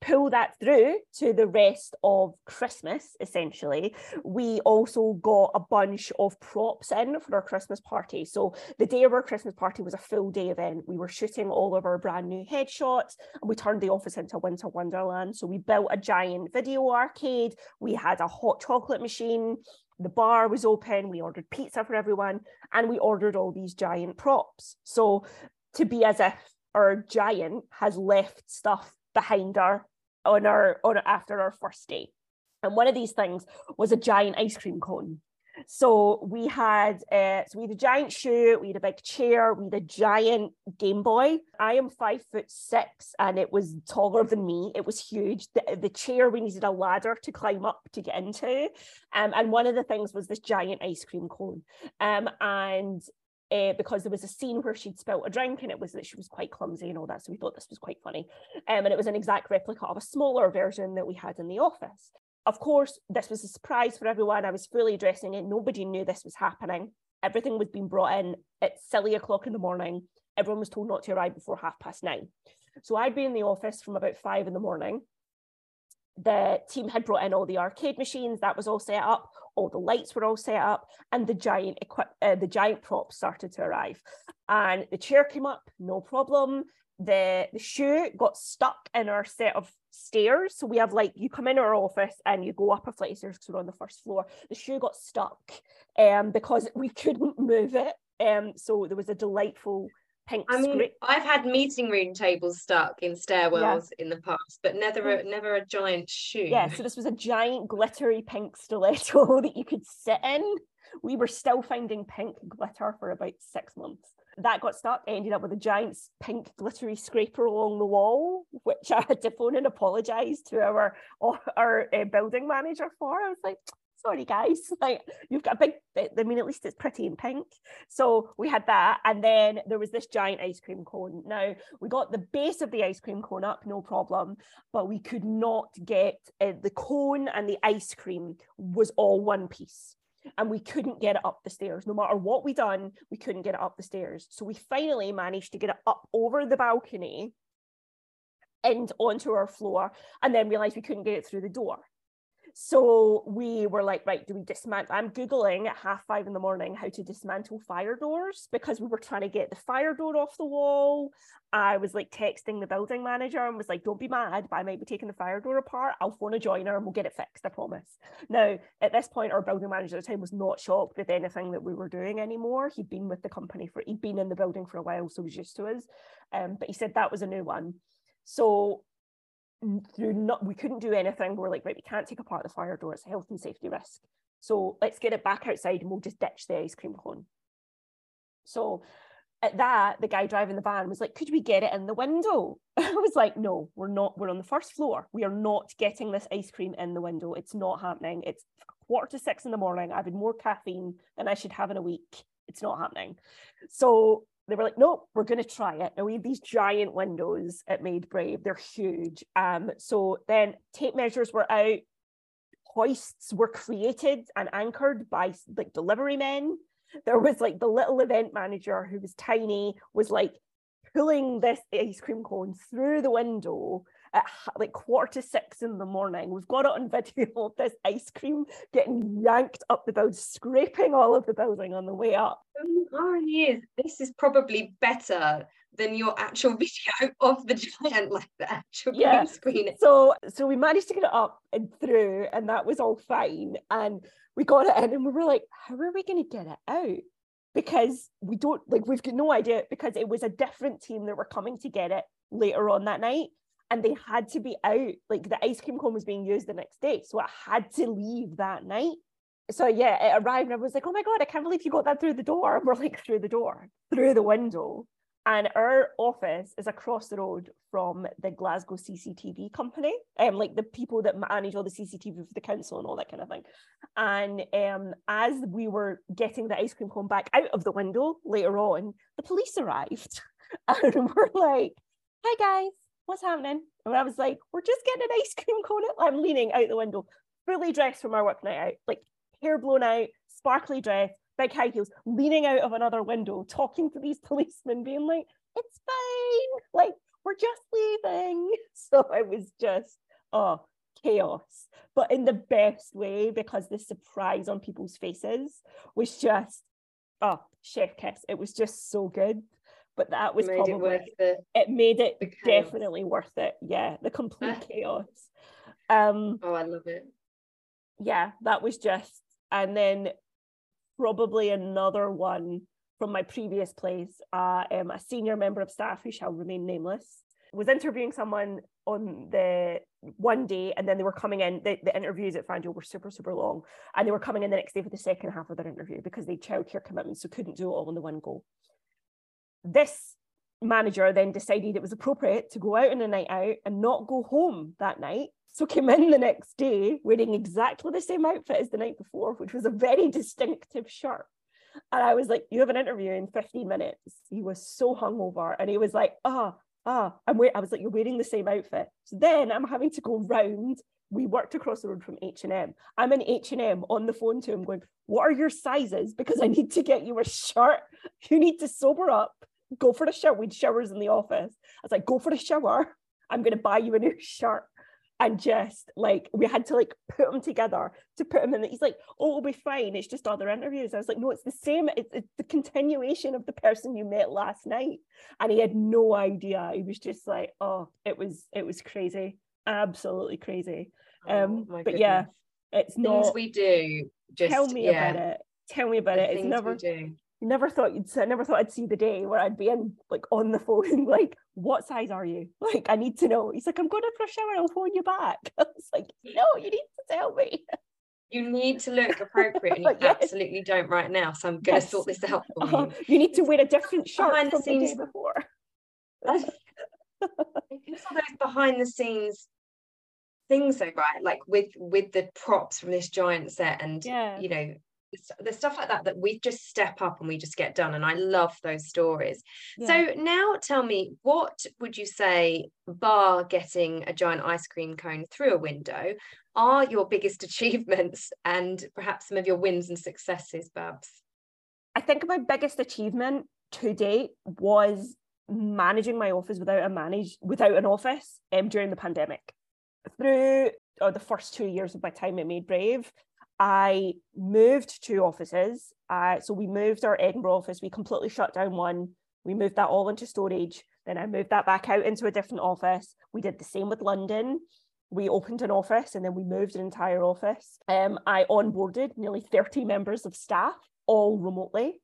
pull that through to the rest of Christmas, essentially, we also got a bunch of props in for our Christmas party. So the day of our Christmas party was a full day event. We were shooting all of our brand new headshots and we turned the office into Winter Wonderland. So we built a giant video arcade. We had a hot chocolate machine. The bar was open. We ordered pizza for everyone and we ordered all these giant props. So to be as if our giant has left stuff behind her on our on after our first day. And one of these things was a giant ice cream cone. So we had uh, so we had a giant shoe, we had a big chair, we had a giant Game Boy. I am five foot six, and it was taller than me. It was huge. The, the chair we needed a ladder to climb up to get into, um, and one of the things was this giant ice cream cone. Um, and uh, because there was a scene where she'd spilt a drink and it was that she was quite clumsy and all that. So we thought this was quite funny. Um, and it was an exact replica of a smaller version that we had in the office. Of course, this was a surprise for everyone. I was fully dressing it. Nobody knew this was happening. Everything was being brought in at silly o'clock in the morning. Everyone was told not to arrive before half past nine. So I'd been in the office from about five in the morning. The team had brought in all the arcade machines. That was all set up. All the lights were all set up, and the giant equip, uh, the giant props started to arrive. And the chair came up, no problem. The the shoe got stuck in our set of stairs. So we have like you come in our office and you go up a flight of stairs because we're on the first floor. The shoe got stuck um, because we couldn't move it. Um, so there was a delightful pink. I mean, scra- I've had meeting room tables stuck in stairwells in the past, but never a, never a giant shoe. yeah, so this was a giant glittery pink stiletto that you could sit in. We were still finding pink glitter for about six months. That got stuck, ended up with a giant pink glittery scraper along the wall, which I had to phone and apologise to our our uh, building manager for. I was like, sorry guys, like you've got a big. I mean, at least it's pretty in pink. So we had that, and then there was this giant ice cream cone. Now we got the base of the ice cream cone up, no problem, but we could not get uh, the cone and the ice cream was all one piece and we couldn't get it up the stairs no matter what we done we couldn't get it up the stairs so we finally managed to get it up over the balcony and onto our floor and then realized we couldn't get it through the door so we were like right do we dismantle i'm googling at half five in the morning how to dismantle fire doors because we were trying to get the fire door off the wall I was like texting the building manager and was like, don't be mad, but I might be taking the fire door apart. I'll phone a joiner and we'll get it fixed, I promise. Now, at this point, our building manager at the time was not shocked with anything that we were doing anymore. He'd been with the company for, he'd been in the building for a while, so he was used to us. Um, but he said that was a new one. So through not, we couldn't do anything. We are like, right, we can't take apart the fire door. It's a health and safety risk. So let's get it back outside and we'll just ditch the ice cream cone. So at that, the guy driving the van was like, Could we get it in the window? I was like, No, we're not. We're on the first floor. We are not getting this ice cream in the window. It's not happening. It's quarter to six in the morning. I've had more caffeine than I should have in a week. It's not happening. So they were like, Nope, we're going to try it. And we have these giant windows at Made Brave. They're huge. Um, so then tape measures were out. Hoists were created and anchored by like delivery men there was like the little event manager who was tiny was like pulling this ice cream cone through the window at like quarter to six in the morning. We've got it on video of this ice cream getting yanked up the building, scraping all of the building on the way up. The irony is, this is probably better than your actual video of the giant, like the actual Yeah. green screen. So so we managed to get it up and through, and that was all fine. And we got it in, and we were like, how are we going to get it out? Because we don't like we've got no idea because it was a different team that were coming to get it later on that night. And they had to be out, like the ice cream cone was being used the next day. So I had to leave that night. So yeah, it arrived and I was like, oh my God, I can't believe you got that through the door. And we're like, through the door, through the window. And our office is across the road from the Glasgow CCTV company, um, like the people that manage all the CCTV for the council and all that kind of thing. And um, as we were getting the ice cream cone back out of the window later on, the police arrived and we're like, hi guys, what's happening? And I was like, we're just getting an ice cream cone. I'm leaning out the window, fully dressed from our work night out, like hair blown out, sparkly dress, big high heels, leaning out of another window, talking to these policemen, being like, it's fine. Like, we're just leaving. So it was just, oh, chaos, but in the best way because the surprise on people's faces was just, oh, chef kiss. It was just so good. But that was made probably it the, it made it definitely worth it. Yeah, the complete chaos. Um, Oh, I love it. yeah, that was just, and then probably another one from my previous place. Uh, um, a senior member of staff who shall remain nameless was interviewing someone on the one day, and then they were coming in. The, the interviews at Fanjo were super, super long, and they were coming in the next day for the second half of their interview because they had childcare commitments, so couldn't do it all in the one go. This manager then decided it was appropriate to go out on a night out and not go home that night. So came in the next day wearing exactly the same outfit as the night before, which was a very distinctive shirt. And I was like, you have an interview in 15 minutes. He was so hungover. And he was like, ah, ah, I'm wearing, I was like, you're wearing the same outfit. So then I'm having to go round. We worked across the road from H&M. I'm in H&M on the phone to him going, what are your sizes? Because I need to get you a shirt. You need to sober up go for the shower. We'd showers in the office. I was like, go for the shower. I'm going to buy you a new shirt. And just like, we had to like put them together to put him in. He's like, oh, it'll be fine. It's just other interviews. I was like, no, it's the same. It's, it's the continuation of the person you met last night. And he had no idea. He was just like, oh, it was, it was crazy. Absolutely crazy. Um, Oh, but yeah, goodness. it's things not. we do. Just tell me yeah, about it. Tell me about the it. It's never never thought you'd I never thought I'd see the day where I'd be in like on the phone, like, what size are you? Like, I need to know. He's like, I'm going up for a shower, I'll phone you back. I was like, no, you need to tell me. You need to look appropriate and you yes. absolutely don't right now. So I'm gonna yes. sort this out for uh-huh. you. You need to wear a different shirt behind the scenes before. It's all those behind the scenes things though, right? Like with with the props from this giant set and yeah. you know there's stuff like that that we just step up and we just get done and i love those stories yeah. so now tell me what would you say bar getting a giant ice cream cone through a window are your biggest achievements and perhaps some of your wins and successes babs i think my biggest achievement to date was managing my office without a manage without an office um, during the pandemic through or the first two years of my time at made brave I moved two offices. Uh, so we moved our Edinburgh office, we completely shut down one, we moved that all into storage. Then I moved that back out into a different office. We did the same with London. We opened an office and then we moved an entire office. Um, I onboarded nearly 30 members of staff, all remotely.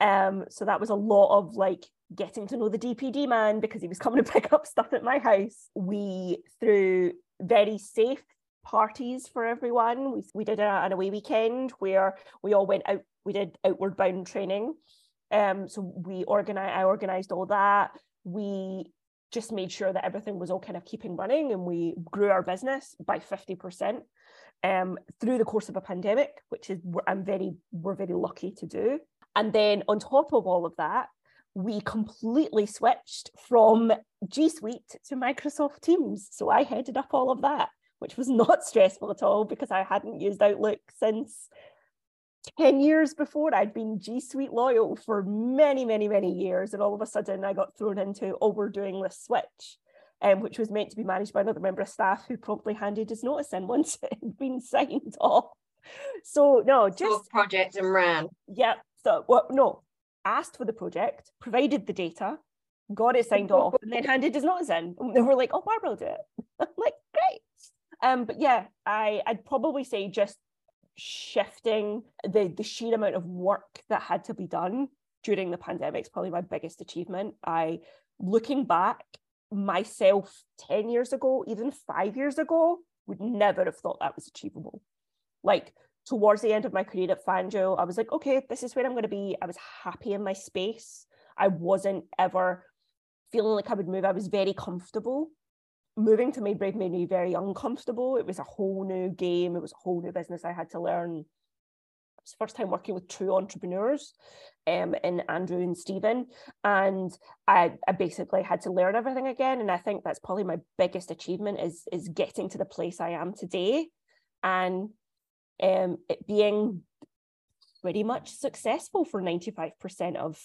Um, so that was a lot of like getting to know the DPD man because he was coming to pick up stuff at my house. We, threw very safe parties for everyone. We, we did a, an away weekend where we all went out, we did outward bound training. Um, so we organized, I organized all that. We just made sure that everything was all kind of keeping running and we grew our business by 50% um, through the course of a pandemic, which is I'm very, we're very lucky to do. And then on top of all of that, we completely switched from G Suite to Microsoft Teams. So I headed up all of that which was not stressful at all because I hadn't used Outlook since 10 years before. I'd been G Suite loyal for many, many, many years. And all of a sudden I got thrown into, oh, we're doing this switch. Um, which was meant to be managed by another member of staff who promptly handed his notice in once it had been signed off. So no, just project and ran. Yeah. So well, no, asked for the project, provided the data, got it signed off, and then handed his notice in. And they were like, "Oh, Barbara will do it." I'm like, "Great." Um, but yeah, I, I'd probably say just shifting the the sheer amount of work that had to be done during the pandemic is probably my biggest achievement. I looking back, myself 10 years ago, even five years ago, would never have thought that was achievable. Like towards the end of my career at Fanjo, I was like, okay, this is where I'm going to be. I was happy in my space. I wasn't ever feeling like I would move. I was very comfortable moving to Made made me very uncomfortable. It was a whole new game. It was a whole new business I had to learn. It was the first time working with true entrepreneurs um, in Andrew and Stephen. And I, I basically had to learn everything again. And I think that's probably my biggest achievement is, is getting to the place I am today and um, it being pretty much successful for 95% of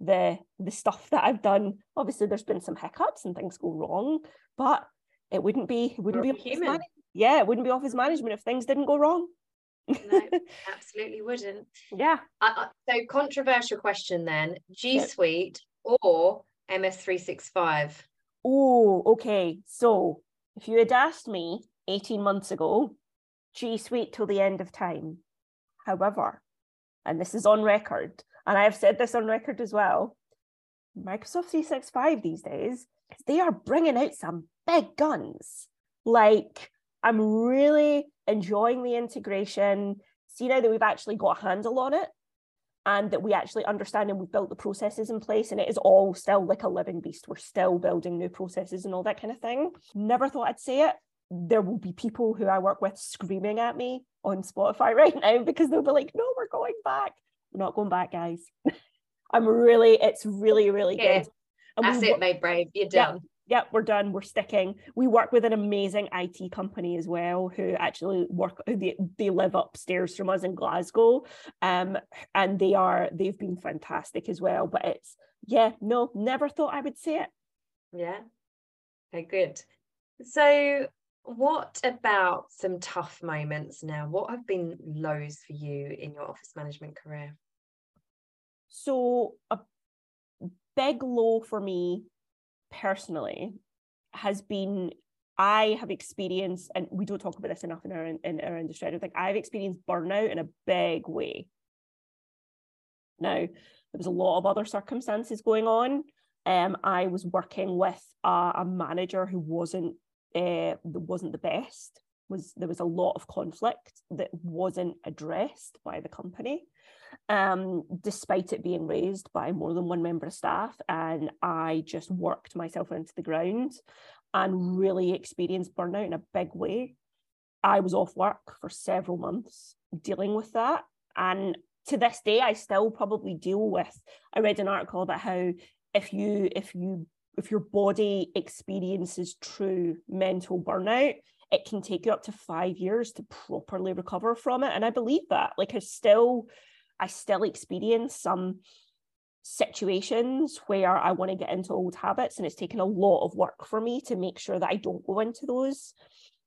the the stuff that I've done. Obviously, there's been some hiccups and things go wrong, but it wouldn't be it wouldn't We're be human. yeah, it wouldn't be office management if things didn't go wrong. no, absolutely wouldn't. Yeah. Uh, so controversial question then: G Suite or MS three six five? Oh, okay. So if you had asked me 18 months ago, G Suite till the end of time. However, and this is on record, and I have said this on record as well, Microsoft 365 these days, they are bringing out some big guns. Like, I'm really enjoying the integration. See now that we've actually got a handle on it and that we actually understand and we've built the processes in place and it is all still like a living beast. We're still building new processes and all that kind of thing. Never thought I'd say it. There will be people who I work with screaming at me on Spotify right now because they'll be like, no, we're going back. We're not going back, guys. I'm really, it's really, really yeah. good. And That's it, made brave. You're done. Yeah, yeah, we're done. We're sticking. We work with an amazing IT company as well, who actually work. They, they live upstairs from us in Glasgow, um, and they are they've been fantastic as well. But it's yeah, no, never thought I would say it. Yeah, okay, good. So what about some tough moments now? What have been lows for you in your office management career? So, a big low for me personally has been I have experienced, and we don't talk about this enough in our in our industry. I don't think I've experienced burnout in a big way. Now, there was a lot of other circumstances going on. Um, I was working with a, a manager who wasn't uh, wasn't the best. Was there was a lot of conflict that wasn't addressed by the company, um, despite it being raised by more than one member of staff. And I just worked myself into the ground and really experienced burnout in a big way. I was off work for several months dealing with that. And to this day, I still probably deal with. I read an article about how if you if you if your body experiences true mental burnout, it can take you up to five years to properly recover from it. And I believe that. Like I still, I still experience some situations where I want to get into old habits, and it's taken a lot of work for me to make sure that I don't go into those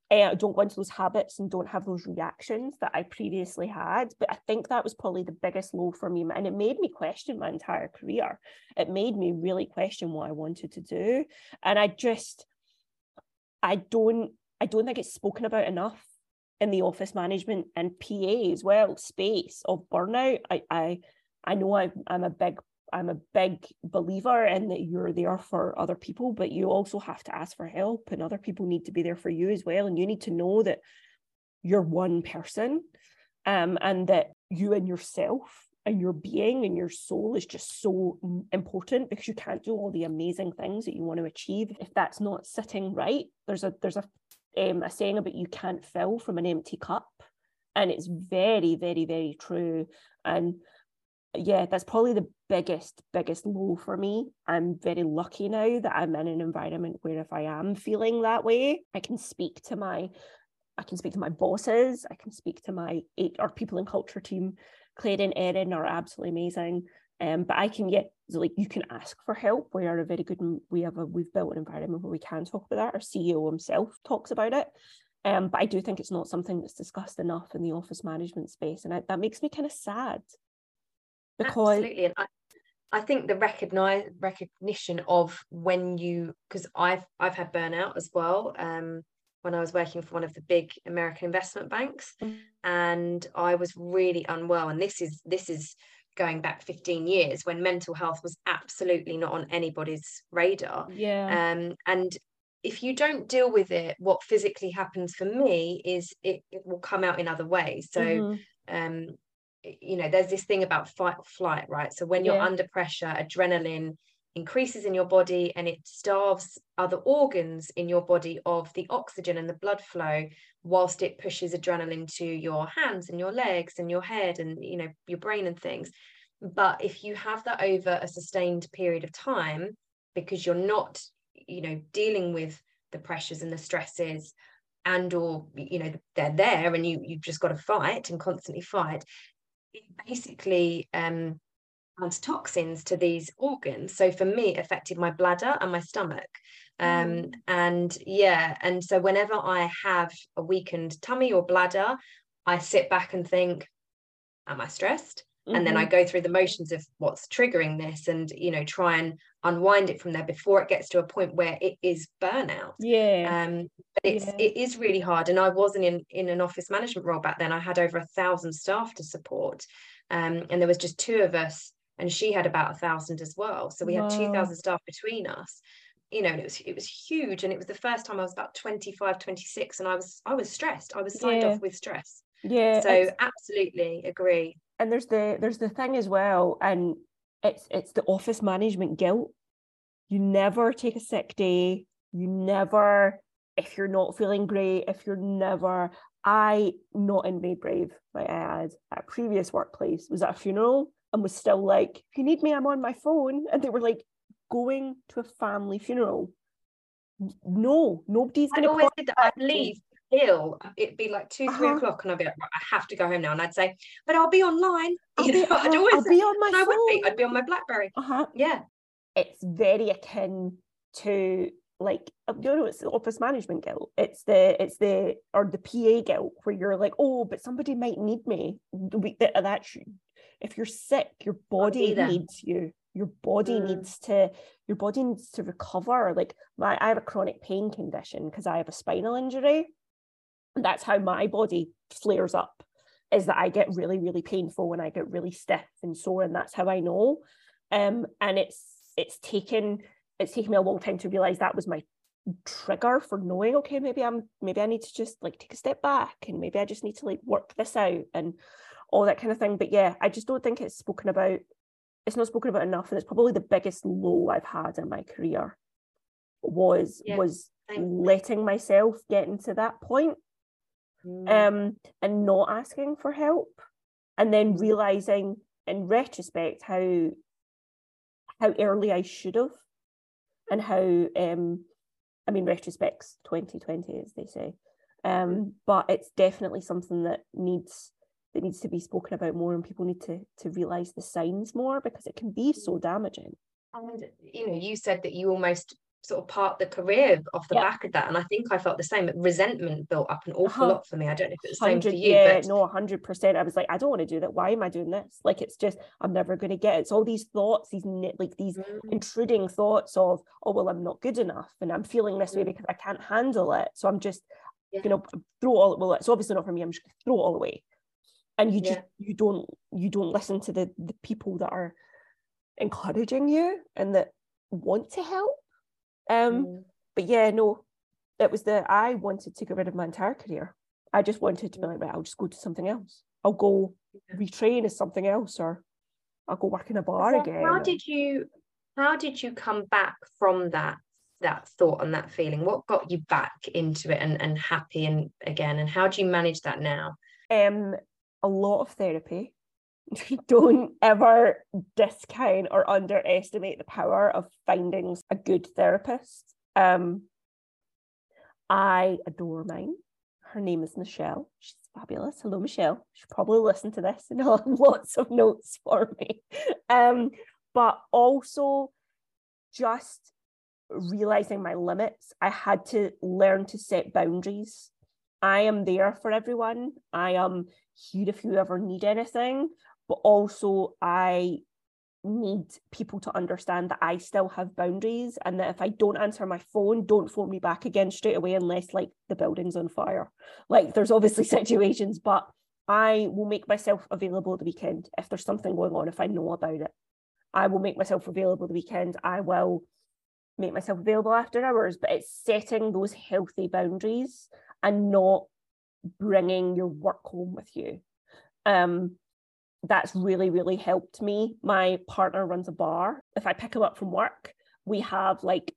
uh, don't go into those habits and don't have those reactions that I previously had. But I think that was probably the biggest low for me. And it made me question my entire career. It made me really question what I wanted to do. And I just, I don't, I don't think it's spoken about enough in the office management and PA as well space of burnout. I I I know I, I'm a big I'm a big believer in that you're there for other people, but you also have to ask for help, and other people need to be there for you as well. And you need to know that you're one person, um, and that you and yourself and your being and your soul is just so important because you can't do all the amazing things that you want to achieve if that's not sitting right. There's a there's a um, a saying about you can't fill from an empty cup, and it's very very very true. And yeah, that's probably the biggest, biggest low for me. I'm very lucky now that I'm in an environment where if I am feeling that way, I can speak to my I can speak to my bosses, I can speak to my HR people in culture team. Claire and Erin are absolutely amazing. Um, but I can get like you can ask for help. We are a very good we have a we've built an environment where we can talk about that. Our CEO himself talks about it. Um, but I do think it's not something that's discussed enough in the office management space. And I, that makes me kind of sad because absolutely and I, I think the recognize recognition of when you because I've I've had burnout as well um when I was working for one of the big American investment banks mm. and I was really unwell and this is this is going back 15 years when mental health was absolutely not on anybody's radar yeah um and if you don't deal with it what physically happens for me is it, it will come out in other ways so mm-hmm. um you know there's this thing about fight or flight right so when you're yeah. under pressure adrenaline increases in your body and it starves other organs in your body of the oxygen and the blood flow whilst it pushes adrenaline to your hands and your legs and your head and you know your brain and things but if you have that over a sustained period of time because you're not you know dealing with the pressures and the stresses and or you know they're there and you you've just got to fight and constantly fight it basically um, adds toxins to these organs. So for me, it affected my bladder and my stomach. Um, mm. And yeah, and so whenever I have a weakened tummy or bladder, I sit back and think, am I stressed? Mm-hmm. and then I mm-hmm. go through the motions of what's triggering this and you know try and unwind it from there before it gets to a point where it is burnout yeah um but it's yeah. it is really hard and I wasn't in in an office management role back then I had over a thousand staff to support um and there was just two of us and she had about a thousand as well so we had 2000 staff between us you know and it was it was huge and it was the first time I was about 25 26 and I was I was stressed I was signed yeah. off with stress yeah so absolutely agree and there's the there's the thing as well and it's it's the office management guilt. You never take a sick day. You never if you're not feeling great if you're never i not in brave like i had at a previous workplace was at a funeral and was still like if you need me i'm on my phone. And they were like going to a family funeral. No nobody's going to always did that i'd leave ill, it'd be like 2 uh-huh. three o'clock, and I'd be like, I have to go home now. And I'd say, but I'll be online. I'll you know, be, I'd always I'll be on my phone. I would be. I'd be on my BlackBerry. Uh-huh. Yeah. It's very akin to like uh, you know it's the office management guilt it's the it's the or the pa guilt where you're like oh but somebody might need me that, that if you're sick your body needs you your body mm. needs to your body needs to recover like my i have a chronic pain condition because i have a spinal injury that's how my body flares up is that I get really, really painful when I get really stiff and sore, and that's how I know. Um, and it's it's taken it's taken me a long time to realize that was my trigger for knowing okay maybe i'm maybe i need to just like take a step back and maybe i just need to like work this out and all that kind of thing but yeah i just don't think it's spoken about it's not spoken about enough and it's probably the biggest low i've had in my career was yeah, was letting myself get into that point mm. um and not asking for help and then realizing in retrospect how how early i should have and how um I mean, retrospects 2020, as they say. Um, mm. but it's definitely something that needs that needs to be spoken about more, and people need to to realize the signs more because it can be so damaging. And you know, you said that you almost sort of part the career off the yeah. back of that. And I think I felt the same. Resentment built up an awful uh-huh. lot for me. I don't know if it's the same for you. Yeah, but... no, hundred percent. I was like, I don't want to do that. Why am I doing this? Like, it's just I'm never going to get it. It's all these thoughts, these like these mm. intruding thoughts of, oh well, I'm not good enough, and I'm feeling this mm. way because I can't handle it. So I'm just yeah. you know throw all. Well, it's obviously not for me. I'm just going to throw it all away. And you just you don't you don't listen to the the people that are encouraging you and that want to help um, mm. But yeah, no, it was the I wanted to get rid of my entire career. I just wanted to be like, right, I'll just go to something else. I'll go retrain as something else, or I'll go work in a bar so again. How did you? How did you come back from that that thought and that feeling? What got you back into it and and happy and again? And how do you manage that now? Um, a lot of therapy. don't ever discount or underestimate the power of finding a good therapist. Um, I adore mine. Her name is Michelle. She's fabulous. Hello, Michelle. She'll probably listen to this and have lots of notes for me. Um, but also just realizing my limits. I had to learn to set boundaries. I am there for everyone. I am here if you ever need anything but also I need people to understand that I still have boundaries and that if I don't answer my phone, don't phone me back again straight away unless like the building's on fire. Like there's obviously situations, but I will make myself available the weekend if there's something going on, if I know about it. I will make myself available the weekend. I will make myself available after hours, but it's setting those healthy boundaries and not bringing your work home with you. Um, that's really, really helped me. My partner runs a bar. If I pick him up from work, we have like,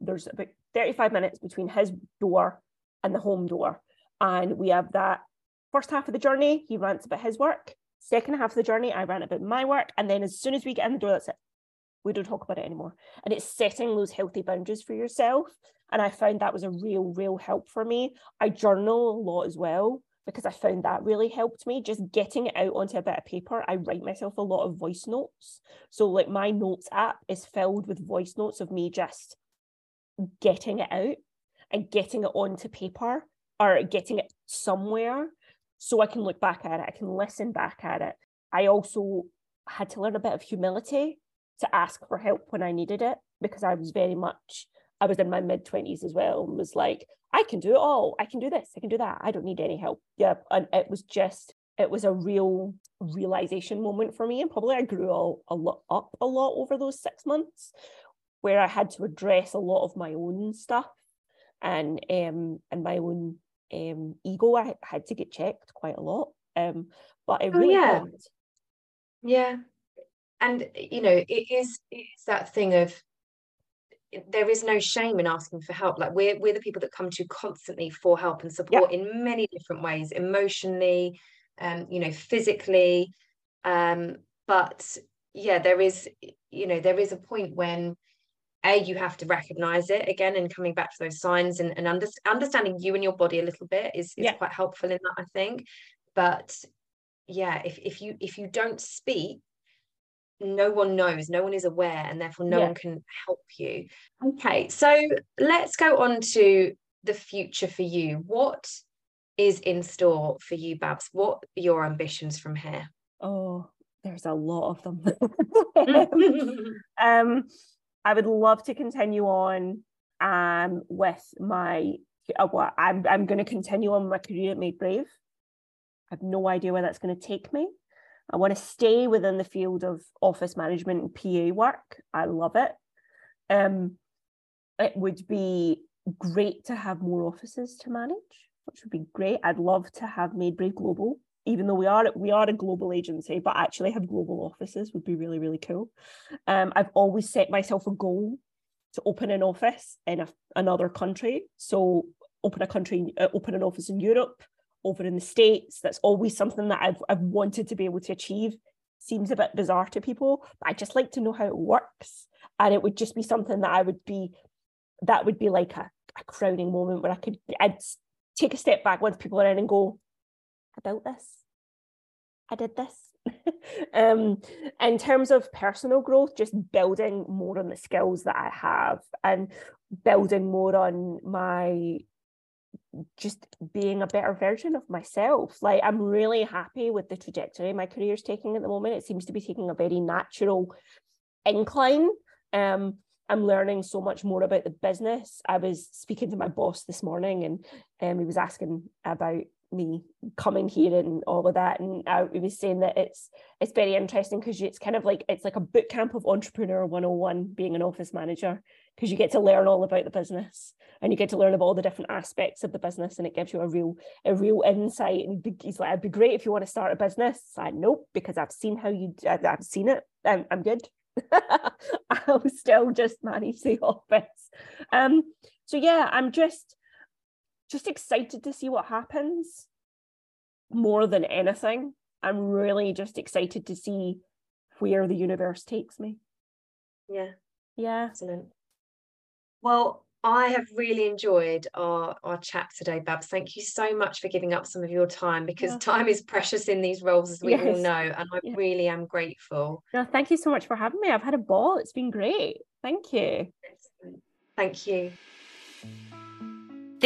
there's about 35 minutes between his door and the home door. And we have that first half of the journey, he rants about his work. Second half of the journey, I rant about my work. And then as soon as we get in the door, that's it. We don't talk about it anymore. And it's setting those healthy boundaries for yourself. And I found that was a real, real help for me. I journal a lot as well because I found that really helped me. Just getting it out onto a bit of paper. I write myself a lot of voice notes. So, like, my notes app is filled with voice notes of me just getting it out and getting it onto paper or getting it somewhere so I can look back at it. I can listen back at it. I also had to learn a bit of humility to ask for help when I needed it because I was very much, I was in my mid 20s as well and was like, I can do it all. I can do this. I can do that. I don't need any help. Yeah. And it was just, it was a real realization moment for me. And probably I grew all, a lot up a lot over those six months where I had to address a lot of my own stuff and um and my own um ego. I had to get checked quite a lot. Um, but it oh, really yeah. Helped. Yeah. And you know, it is it's that thing of there is no shame in asking for help like we're we're the people that come to constantly for help and support yeah. in many different ways emotionally um you know physically um but yeah there is you know there is a point when a you have to recognize it again and coming back to those signs and, and under, understanding you and your body a little bit is, is yeah. quite helpful in that i think but yeah if, if you if you don't speak no one knows no one is aware and therefore no yeah. one can help you. Okay so let's go on to the future for you. What is in store for you babs? What are your ambitions from here? Oh there's a lot of them. Um i would love to continue on um with my uh, what I'm, I'm going to continue on my career at made brave. I have no idea where that's going to take me. I want to stay within the field of office management and PA work. I love it. Um, it would be great to have more offices to manage, which would be great. I'd love to have Brave Global, even though we are we are a global agency, but actually have global offices would be really really cool. Um, I've always set myself a goal to open an office in a, another country. So open a country, uh, open an office in Europe, over in the States. That's always something that I've, I've wanted to be able to achieve. Seems a bit bizarre to people, but I just like to know how it works. And it would just be something that I would be, that would be like a, a crowning moment where I could, I'd take a step back once people are in and go, I built this. I did this. um, in terms of personal growth, just building more on the skills that I have and building more on my just being a better version of myself. Like I'm really happy with the trajectory my career is taking at the moment. It seems to be taking a very natural incline. Um, I'm learning so much more about the business. I was speaking to my boss this morning and um, he was asking about me coming here and all of that and I was saying that it's it's very interesting because it's kind of like it's like a boot camp of entrepreneur 101 being an office manager because you get to learn all about the business and you get to learn about all the different aspects of the business and it gives you a real a real insight and he's like it'd be great if you want to start a business. I nope because I've seen how you I've seen it. I'm, I'm good. I'll still just manage the office. Um so yeah I'm just just excited to see what happens more than anything. I'm really just excited to see where the universe takes me. Yeah. Yeah. Excellent well, I have really enjoyed our, our chat today, Babs. Thank you so much for giving up some of your time because yeah. time is precious in these roles, as we yes. all know. And I yeah. really am grateful. No, thank you so much for having me. I've had a ball. It's been great. Thank you. Thank you.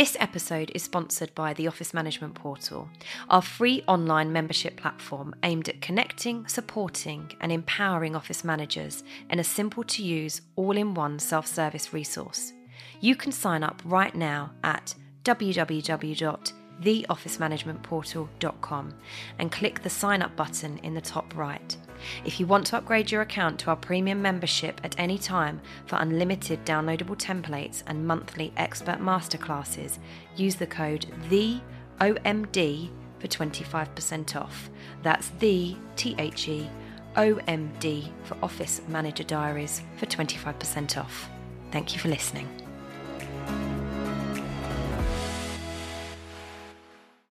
This episode is sponsored by the Office Management Portal, our free online membership platform aimed at connecting, supporting, and empowering office managers in a simple to use, all in one self service resource. You can sign up right now at www.theofficemanagementportal.com and click the sign up button in the top right. If you want to upgrade your account to our premium membership at any time for unlimited downloadable templates and monthly expert masterclasses, use the code THEOMD for 25% off. That's the T H E O M D for Office Manager Diaries for 25% off. Thank you for listening.